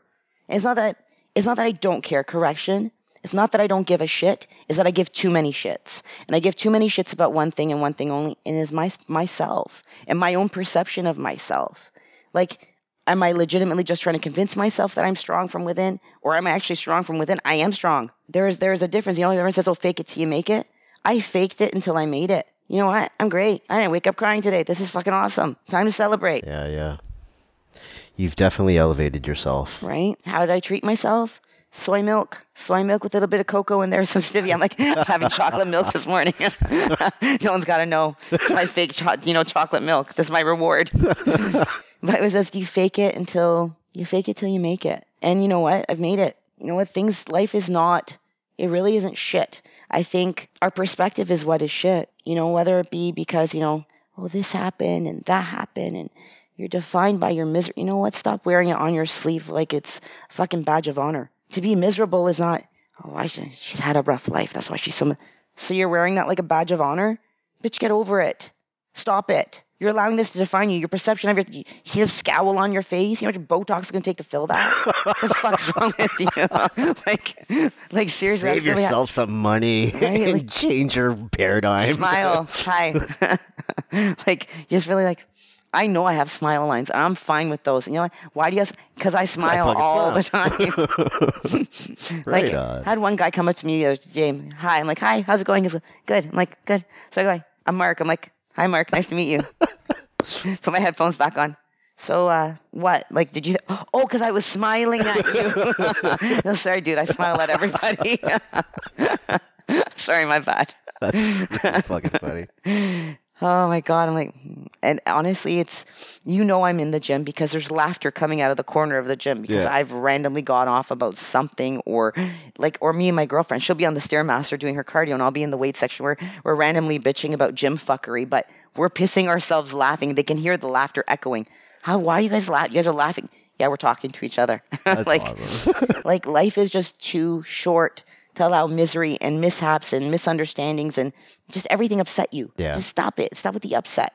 And it's not that it's not that I don't care. Correction. It's not that I don't give a shit. It's that I give too many shits, and I give too many shits about one thing and one thing only, and it is my myself and my own perception of myself. Like, am I legitimately just trying to convince myself that I'm strong from within, or am I actually strong from within? I am strong. There is there is a difference. You know, everyone says, "Oh, fake it till you make it." I faked it until I made it. You know what? I'm great. I didn't wake up crying today. This is fucking awesome. Time to celebrate. Yeah, yeah. You've definitely elevated yourself. right? How did I treat myself? Soy milk, soy milk with a little bit of cocoa in there, some stevia. I'm like having chocolate milk this morning. no one's got to know it's my fake, cho- you know, chocolate milk. This is my reward. but it was just you fake it until you fake it till you make it. And you know what? I've made it. You know what? Things, life is not. It really isn't shit. I think our perspective is what is shit. You know, whether it be because you know, oh, this happened and that happened and you're defined by your misery. You know what? Stop wearing it on your sleeve like it's a fucking badge of honor. To be miserable is not, oh, I should, she's had a rough life. That's why she's so. mi-" So you're wearing that like a badge of honor? Bitch, get over it. Stop it. You're allowing this to define you. Your perception of your, you see the scowl on your face. You know how much Botox is going to take to fill that? what the fuck's wrong with you? like, like seriously. Save really ha- yourself some money Right, and like- change your paradigm. smile. Hi. like, just really like, I know I have smile lines. I'm fine with those. And you know what? Why do you? Ask? Because I smile fucking all the time. right like, on. I had one guy come up to me the other day. Hi. I'm like, hi. How's it going? He's like, good. I'm like, good. So I go, I'm Mark. I'm like, hi, Mark. Nice to meet you. Put my headphones back on. So, uh, what? Like, did you? Oh, because I was smiling at you. no, sorry, dude. I smile at everybody. sorry, my bad. That's, that's fucking funny. Oh my god, I'm like and honestly it's you know I'm in the gym because there's laughter coming out of the corner of the gym because Yeah. I've randomly gone off about something or like or me and my girlfriend, she'll be on the stairmaster doing her cardio and I'll be in the weight section where we're randomly bitching about gym fuckery, but we're pissing ourselves laughing. They can hear the laughter echoing. How why are you guys laughing? You guys are laughing. Yeah, we're talking to each other. Like like life is just too short to allow misery and mishaps and misunderstandings and just everything upset you. Yeah. Just stop it. Stop with the upset.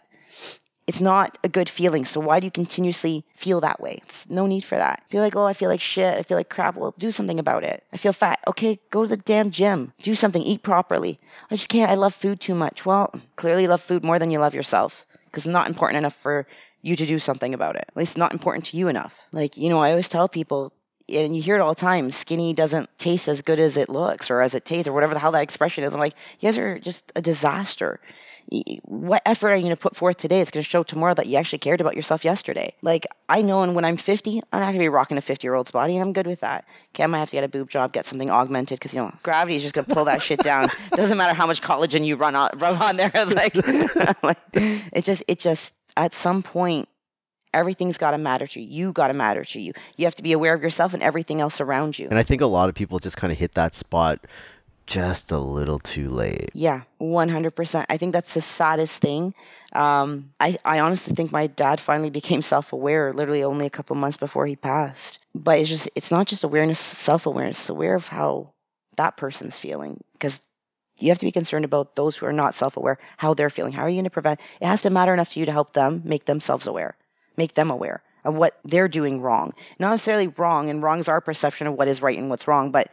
It's not a good feeling. So why do you continuously feel that way? It's no need for that. Feel like, oh, I feel like shit. I feel like crap. Well, do something about it. I feel fat. Okay, go to the damn gym. Do something. Eat properly. I just can't. I love food too much. Well, clearly you love food more than you love yourself because it's not important enough for you to do something about it. At least not important to you enough. Like, you know, I always tell people, and you hear it all the time, skinny doesn't taste as good as it looks or as it tastes or whatever the hell that expression is. I'm like, you guys are just a disaster. What effort are you going to put forth today? It's going to show tomorrow that you actually cared about yourself yesterday. Like, I know, and when I'm 50, I'm not going to be rocking a 50 year old's body, and I'm good with that. Okay, I might have to get a boob job, get something augmented, because, you know, gravity is just going to pull that shit down. Doesn't matter how much collagen you run on, rub on there. like, like, it just, it just, at some point, Everything's got to matter to you. You got to matter to you. You have to be aware of yourself and everything else around you. And I think a lot of people just kind of hit that spot just a little too late. Yeah, 100%. I think that's the saddest thing. Um, I, I honestly think my dad finally became self aware literally only a couple months before he passed. But it's just, it's not just awareness, self awareness, it's aware of how that person's feeling. Because you have to be concerned about those who are not self aware, how they're feeling. How are you going to prevent? It has to matter enough to you to help them make themselves aware, make them aware of what they're doing wrong. Not necessarily wrong, and wrong is our perception of what is right and what's wrong, but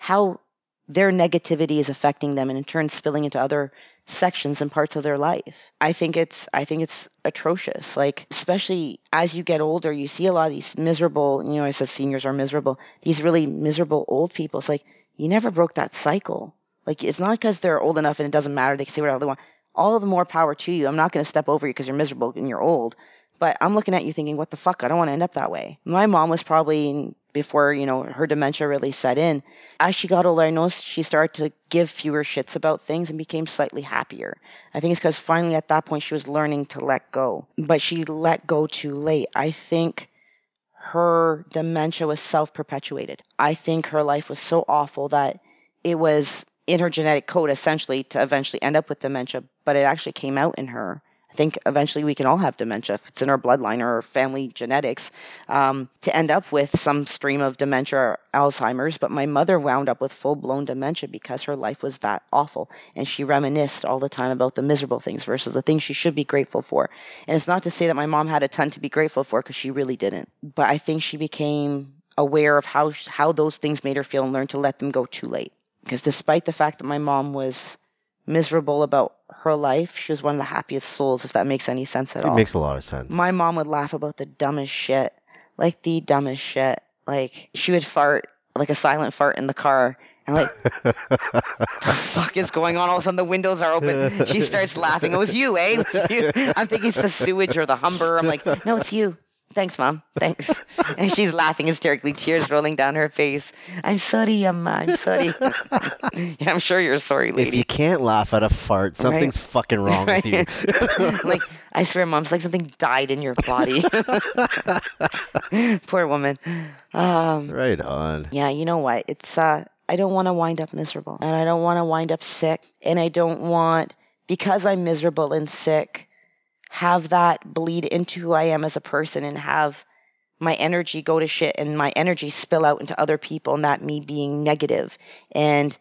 how their negativity is affecting them and in turn spilling into other sections and parts of their life. I think it's I think it's atrocious. Like especially as you get older, you see a lot of these miserable, you know, I said seniors are miserable. These really miserable old people. It's like you never broke that cycle. Like it's not because they're old enough and it doesn't matter. They can say whatever they want. All the more power to you. I'm not going to step over you because you're miserable and you're old. But I'm looking at you thinking, what the fuck? I don't want to end up that way. My mom was probably before, you know, her dementia really set in. As she got older, I noticed she started to give fewer shits about things and became slightly happier. I think it's because finally at that point she was learning to let go. But she let go too late. I think her dementia was self perpetuated. I think her life was so awful that it was in her genetic code essentially to eventually end up with dementia, but it actually came out in her think eventually we can all have dementia if it's in our bloodline or family genetics um, to end up with some stream of dementia or Alzheimer's. But my mother wound up with full blown dementia because her life was that awful. And she reminisced all the time about the miserable things versus the things she should be grateful for. And it's not to say that my mom had a ton to be grateful for because she really didn't. But I think she became aware of how, how those things made her feel and learned to let them go too late. Because despite the fact that my mom was miserable about her life, she was one of the happiest souls, if that makes any sense at It all. It makes a lot of sense. My mom would laugh about the dumbest shit, like the dumbest shit. Like she would fart, like a silent fart in the car, and like, the fuck is going on? All of a sudden, the windows are open. She starts laughing. It was you, eh? Was you. I'm thinking it's the sewage or the Humber. I'm like, no, it's you. Thanks, mom. Thanks. And she's laughing hysterically, tears rolling down her face. I'm sorry, Amma. I'm sorry. yeah, I'm sure you're sorry, lady if you can't laugh at a fart, something's fucking wrong with you. like I swear, mom's like something died in your body. Poor woman. Um, right on. yeah, you know what? It's uh, I don't want to wind up miserable, and I don't want to wind up sick, and I don't want because I'm miserable and sick, have that bleed into who I am as a person, and have my energy go to shit, and my energy spill out into other people, and that me being negative. and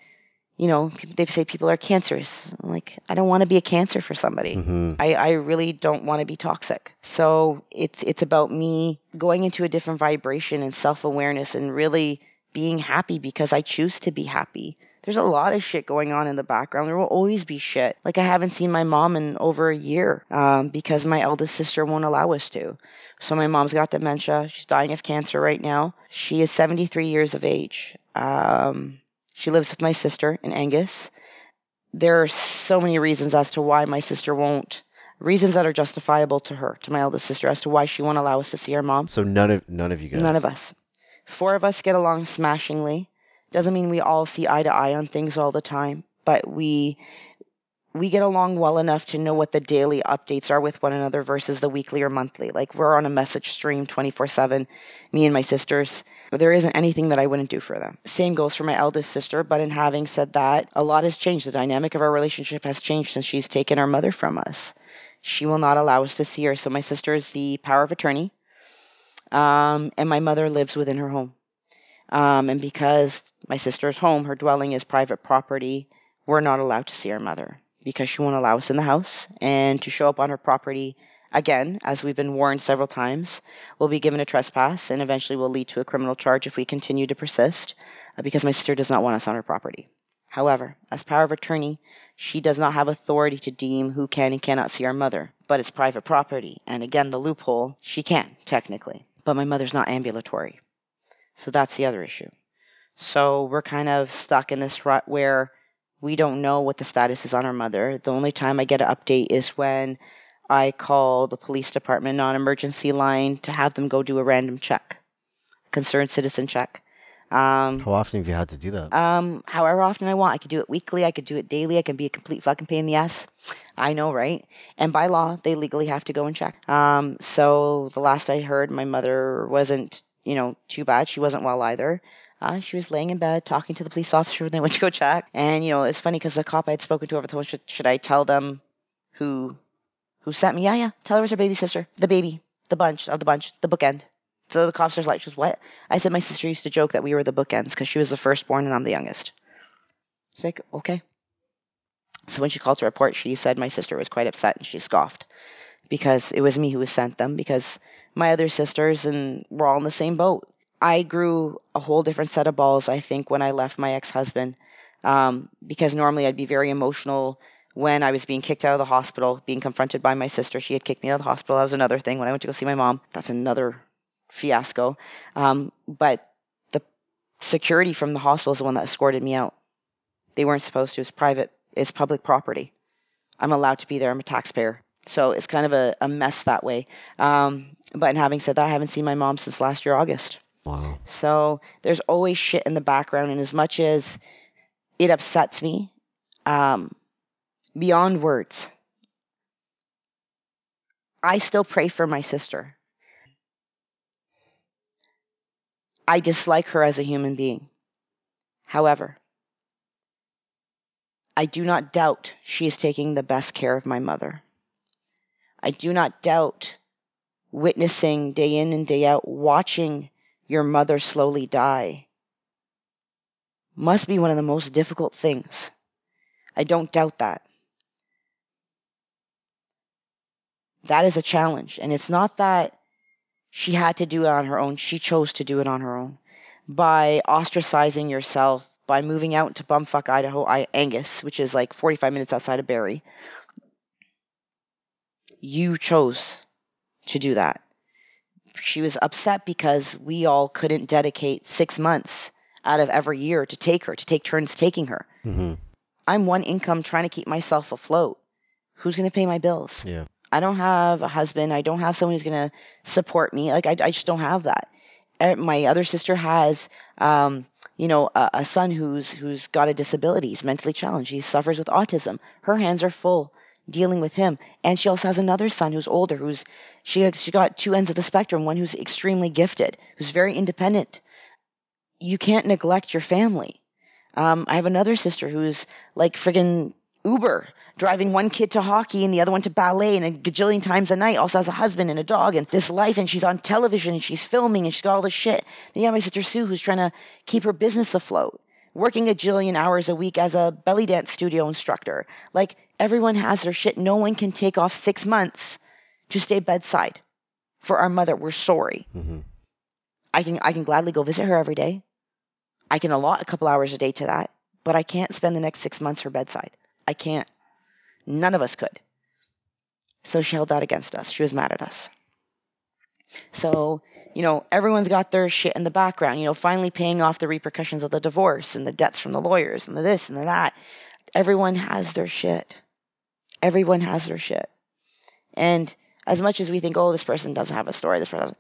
you know, they say people are cancerous. I'm like, I don't want to be a cancer for somebody. hmm I, I really don't want to be toxic. So it's it's about me going into a different vibration and self awareness and really being happy because I choose to be happy. There's a lot of shit going on in the background. There will always be shit. Like I haven't seen my mom in over a year um, because my eldest sister won't allow us to. So my mom's got dementia. She's dying of cancer right now. She is 73 years of age. Um, she lives with my sister in Angus there are so many reasons as to why my sister won't reasons that are justifiable to her to my eldest sister as to why she won't allow us to see our mom So none of none of you guys. none of us four of us get along smashingly doesn't mean we all see eye to eye on things all the time but we we get along well enough to know what the daily updates are with one another versus the weekly or monthly like we're on a message stream 24/7 me and my sisters there isn't anything that I wouldn't do for them. Same goes for my eldest sister, but in having said that, a lot has changed. The dynamic of our relationship has changed since she's taken our mother from us. She will not allow us to see her. So my sister is the power of attorney, um, and my mother lives within her home. Um, and because my sister's home, her dwelling is private property, we're not allowed to see our mother because she won't allow us in the house. And to show up on her property again, as we've been warned several times, will be given a trespass and eventually will lead to a criminal charge if we continue to persist uh, because my sister does not want us on her property. However, as power of attorney, she does not have authority to deem who can and cannot see our mother, but it's private property. And again, the loophole, she can, technically. But my mother's not ambulatory. So that's the other issue. So we're kind of stuck in this rut where we don't know what the status is on our mother. The only time I get an update is when I call the police department non emergency line to have them go do a random check, concerned citizen check. Um, How often have you had to do that? um, however often I want. I could do it weekly. I could do it daily. I can be a complete fucking pain in the ass. I know, right? And by law, they legally have to go and check. Um, so the last I heard, my mother wasn't, you know, too bad. She wasn't well either. Uh, she was laying in bed talking to the police officer when they went to go check. And, you know, it's funny because the cop I had spoken to over the phone, should, should I tell them who who sent me? Yeah, yeah. Tell her it was her baby sister. The baby. The bunch of the bunch. The bookend. So the cops are like, she was what? I said my sister used to joke that we were the bookends because she was the firstborn and I'm the youngest. She's like, okay. So when she called to report, she said my sister was quite upset and she scoffed because it was me who sent them because my other sisters and we're all in the same boat. I grew a whole different set of balls, I think, when I left my ex-husband um, because normally I'd be very emotional when I was being kicked out of the hospital, being confronted by my sister. She had kicked me out of the hospital. That was another thing. When I went to go see my mom, that's another fiasco. Um, but the security from the hospital is the one that escorted me out. They weren't supposed to. It's private. It's public property. I'm allowed to be there. I'm a taxpayer. So it's kind of a, a mess that way. Um, but having said that, I haven't seen my mom since last year, August. Wow. So there's always shit in the background. And as much as it upsets me, um, beyond words, I still pray for my sister. I dislike her as a human being. However, I do not doubt she is taking the best care of my mother. I do not doubt witnessing day in and day out, watching your mother slowly die must be one of the most difficult things. I don't doubt that. That is a challenge. And it's not that she had to do it on her own. She chose to do it on her own by ostracizing yourself, by moving out to bumfuck Idaho, I, Angus, which is like 45 minutes outside of Barrie. You chose to do that. She was upset because we all couldn't dedicate six months out of every year to take her, to take turns taking her. Mm-hmm. I'm one income trying to keep myself afloat. Who's going to pay my bills? Yeah. I don't have a husband. I don't have someone who's going to support me. Like, I, I just don't have that. Uh, my other sister has, um, you know, a, a son who's who's got a disability. He's mentally challenged. He suffers with autism. Her hands are full dealing with him, and she also has another son who's older. Who's she? She got two ends of the spectrum. One who's extremely gifted, who's very independent. You can't neglect your family. Um, I have another sister who's like friggin' Uber driving one kid to hockey and the other one to ballet and a gajillion times a night. Also has a husband and a dog and this life and she's on television and she's filming and she's got all this shit. Then you have my sister Sue who's trying to keep her business afloat, working a jillion hours a week as a belly dance studio instructor. Like everyone has their shit. No one can take off six months to stay bedside for our mother. We're sorry. Mm-hmm. I can I can gladly go visit her every day. I can allot a couple hours a day to that, but I can't spend the next six months her bedside. I can't. None of us could. So she held that against us. She was mad at us. So, you know, everyone's got their shit in the background, you know, finally paying off the repercussions of the divorce and the debts from the lawyers and the this and the that. Everyone has their shit. Everyone has their shit. And as much as we think, oh, this person doesn't have a story, this person,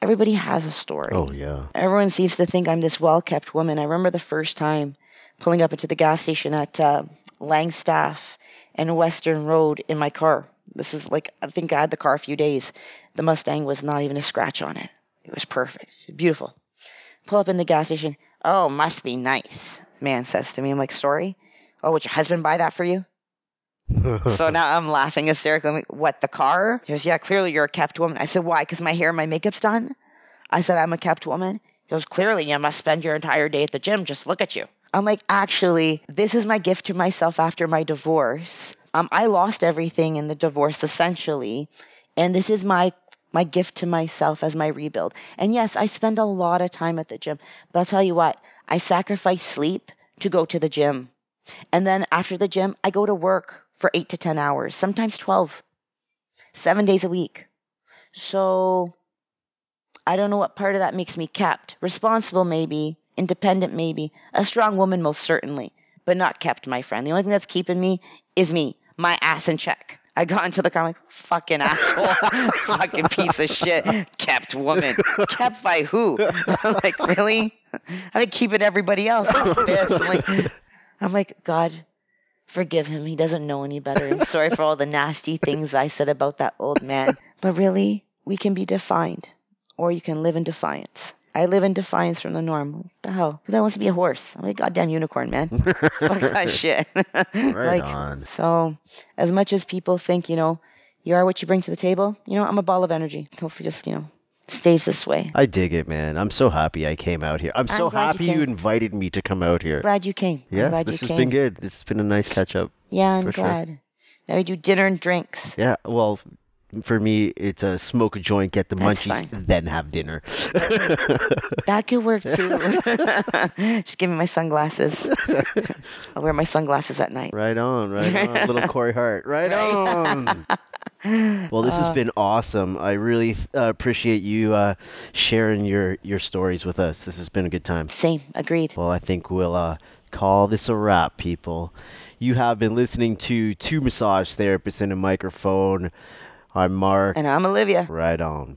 everybody has a story. Oh yeah. Everyone seems to think I'm this well kept woman. I remember the first time pulling up into the gas station at uh, Langstaff and Weston Road in my car. This was like, I think I had the car a few days. The Mustang was not even a scratch on it. It was perfect. Beautiful. Pull up in the gas station. Oh, must be nice. Man says to me, I'm like, sorry? Oh, would your husband buy that for you? so now I'm laughing hysterically. I'm like, what, the car? He goes, yeah, clearly you're a kept woman. I said, why? Because my hair and my makeup's done? I said, I'm a kept woman. He goes, clearly you must spend your entire day at the gym. Just look at you. I'm like, actually, this is my gift to myself after my divorce. Um, I lost everything in the divorce essentially, and this is my my gift to myself as my rebuild. And yes, I spend a lot of time at the gym, but I'll tell you what, I sacrifice sleep to go to the gym. And then after the gym, I go to work for eight to 10 hours, sometimes 12, seven days a week. So I don't know what part of that makes me kept. Responsible, maybe. Independent, maybe. A strong woman, most certainly. But not kept, my friend. The only thing that's keeping me is me, my ass in check. I got into the car, I'm like, fucking asshole, fucking piece of shit, kept woman. Kept by who? I'm like, really? I've been keeping everybody else. I'm like, I'm like, God, Forgive him. He doesn't know any better. I'm sorry for all the nasty things I said about that old man. But really, we can be defined, or you can live in defiance. I live in defiance from the norm. What the hell? Who the hell wants to be a horse? I'm a goddamn unicorn, man. Fuck that shit. Right on. So, as much as people think, you know, you are what you bring to the table, you know, I'm a ball of energy. Hopefully, just, you know, stays this way. I dig it, man. I'm so happy I came out here. I'm so glad you happy you, came. invited me to come out here. Glad you came. I'm Yes, glad this you has came. been good. This has been a nice catch up. Yeah, I'm for sure. glad. Now we do dinner and drinks. Yeah, well, for me, it's a smoke a joint, get the That's munchies, fine. then have dinner. That could work too. Just give me my sunglasses. I'll wear my sunglasses at night. Right on, right on. Little Corey Hart. Right, on. Well, this has Uh, been awesome. I really uh, appreciate you uh, sharing your, your stories with us. This has been a good time. Same. Agreed. Well, I think we'll uh, call this a wrap, people. You have been listening to Two Massage Therapists in a Microphone. I'm Mark. And I'm Olivia. Right on.